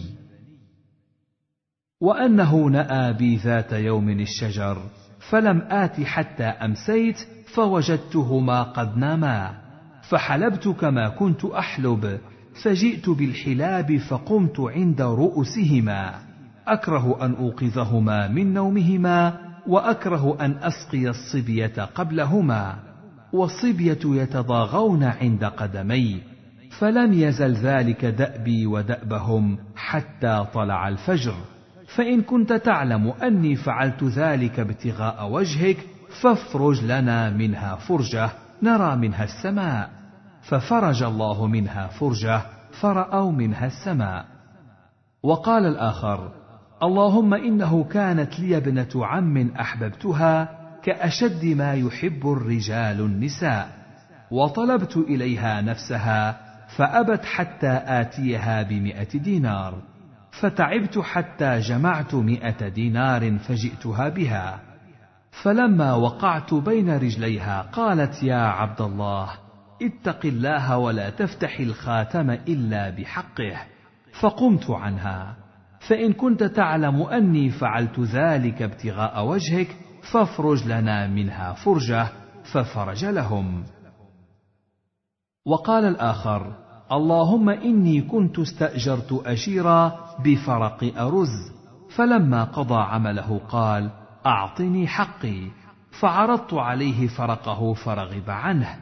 وأنه نأى بي ذات يوم الشجر فلم آت حتى أمسيت فوجدتهما قد ناما فحلبت كما كنت أحلب فجئت بالحلاب فقمت عند رؤوسهما. أكره أن أوقظهما من نومهما وأكره أن أسقي الصبية قبلهما. والصبية يتضاغون عند قدمي فلم يزل ذلك دأبي ودأبهم حتى طلع الفجر. فإن كنت تعلم أني فعلت ذلك ابتغاء وجهك فافرج لنا منها فرجة نرى منها السماء. ففرج الله منها فرجة فرأوا منها السماء. وقال الآخر اللهم إنه كانت لي ابنة عم أحببتها كأشد ما يحب الرجال النساء. وطلبت إليها نفسها فأبت حتى آتيها بمائه دينار. فتعبت حتى جمعت مائه دينار فجئتها بها. فلما وقعت بين رجليها قالت يا عبد الله اتق الله ولا تفتح الخاتم إلا بحقه. فقمت عنها. فإن كنت تعلم أني فعلت ذلك ابتغاء وجهك فافرج لنا منها فرجة ففرج لهم. وقال الآخر اللهم إني كنت استأجرت اشيرا بفرق أرز. فلما قضى عمله قال أعطني حقي. فعرضت عليه فرقه فرغب عنه.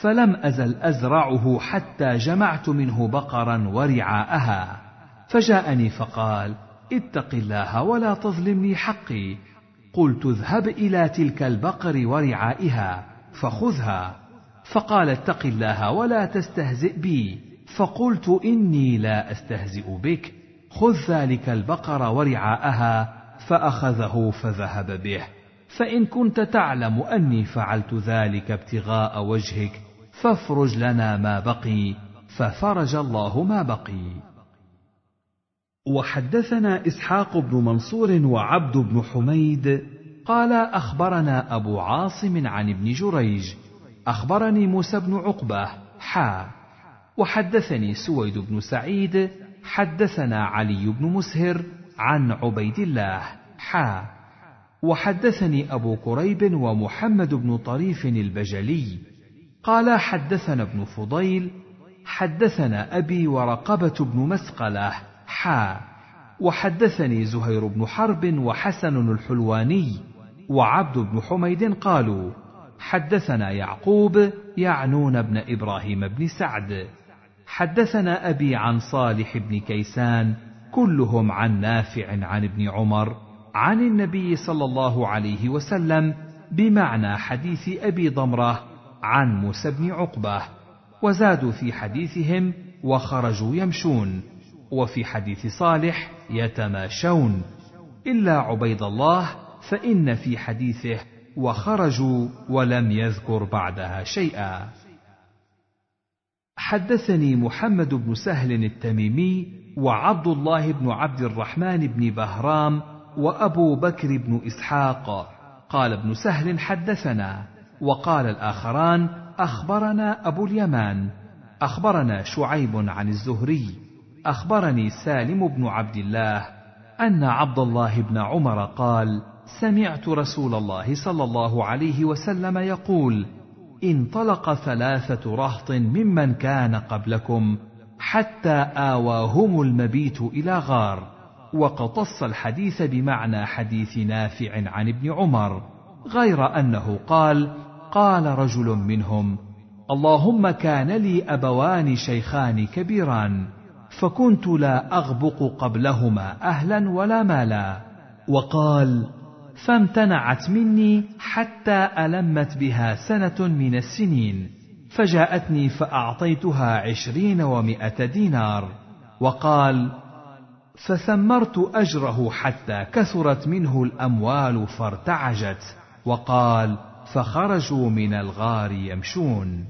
فلم أزل أزرعه حتى جمعت منه بقرا ورعاءها. فجاءني فقال اتق الله ولا تظلمني حقي. قلت اذهب إلى تلك البقر ورعائها فخذها. فقال اتق الله ولا تستهزئ بي. فقلت إني لا أستهزئ بك. خذ ذلك البقر ورعاءها فأخذه فذهب به. فإن كنت تعلم أني فعلت ذلك ابتغاء وجهك فافرج لنا ما بقي. ففرج الله ما بقي. وحدثنا إسحاق بن منصور وعبد بن حميد. قال أخبرنا أبو عاصم عن ابن جريج أخبرني موسى بن عقبة حا. وحدثني سويد بن سعيد حدثنا علي بن مسهر عن عبيد الله حا. وحدثني أبو كريب ومحمد بن طريف البجلي. قال حدثنا ابن فضيل حدثنا أبي ورقبة بن مسقلة حا. وحدثني زهير بن حرب وحسن الحلواني وعبد بن حميد قالوا حدثنا يعقوب يعنون بن إبراهيم بن سعد. حدثنا أبي عن صالح بن كيسان كلهم عن نافع عن ابن عمر عن النبي صلى الله عليه وسلم بمعنى حديث أبي ضمرة عن موسى بن عقبة. وزادوا في حديثهم وخرجوا يمشون. وفي حديث صالح يتماشون. إلا عبيد الله فإن في حديثه وخرجوا ولم يذكر بعدها شيئا. حدثني محمد بن سهل التميمي وعبد الله بن عبد الرحمن بن بهرام وأبو بكر بن إسحاق. قال ابن سهل حدثنا وقال الآخران أخبرنا أبو اليمان. أخبرنا شعيب عن الزهري. أخبرني سالم بن عبد الله أن عبد الله بن عمر قال سمعت رسول الله صلى الله عليه وسلم يقول انطلق ثلاثة رهط ممن كان قبلكم حتى آواهم المبيت إلى غار وقتص الحديث بمعنى حديث نافع عن ابن عمر غير أنه قال قال رجل منهم اللهم كان لي أبوان شيخان كبيران فكنت لا أغبق قبلهما أهلا ولا مالا وقال فامتنعت مني حتى ألمت بها سنة من السنين فجاءتني فأعطيتها عشرين ومائه دينار. وقال فثمرت أجره حتى كثرت منه الأموال فارتعجت. وقال فخرجوا من الغار يمشون.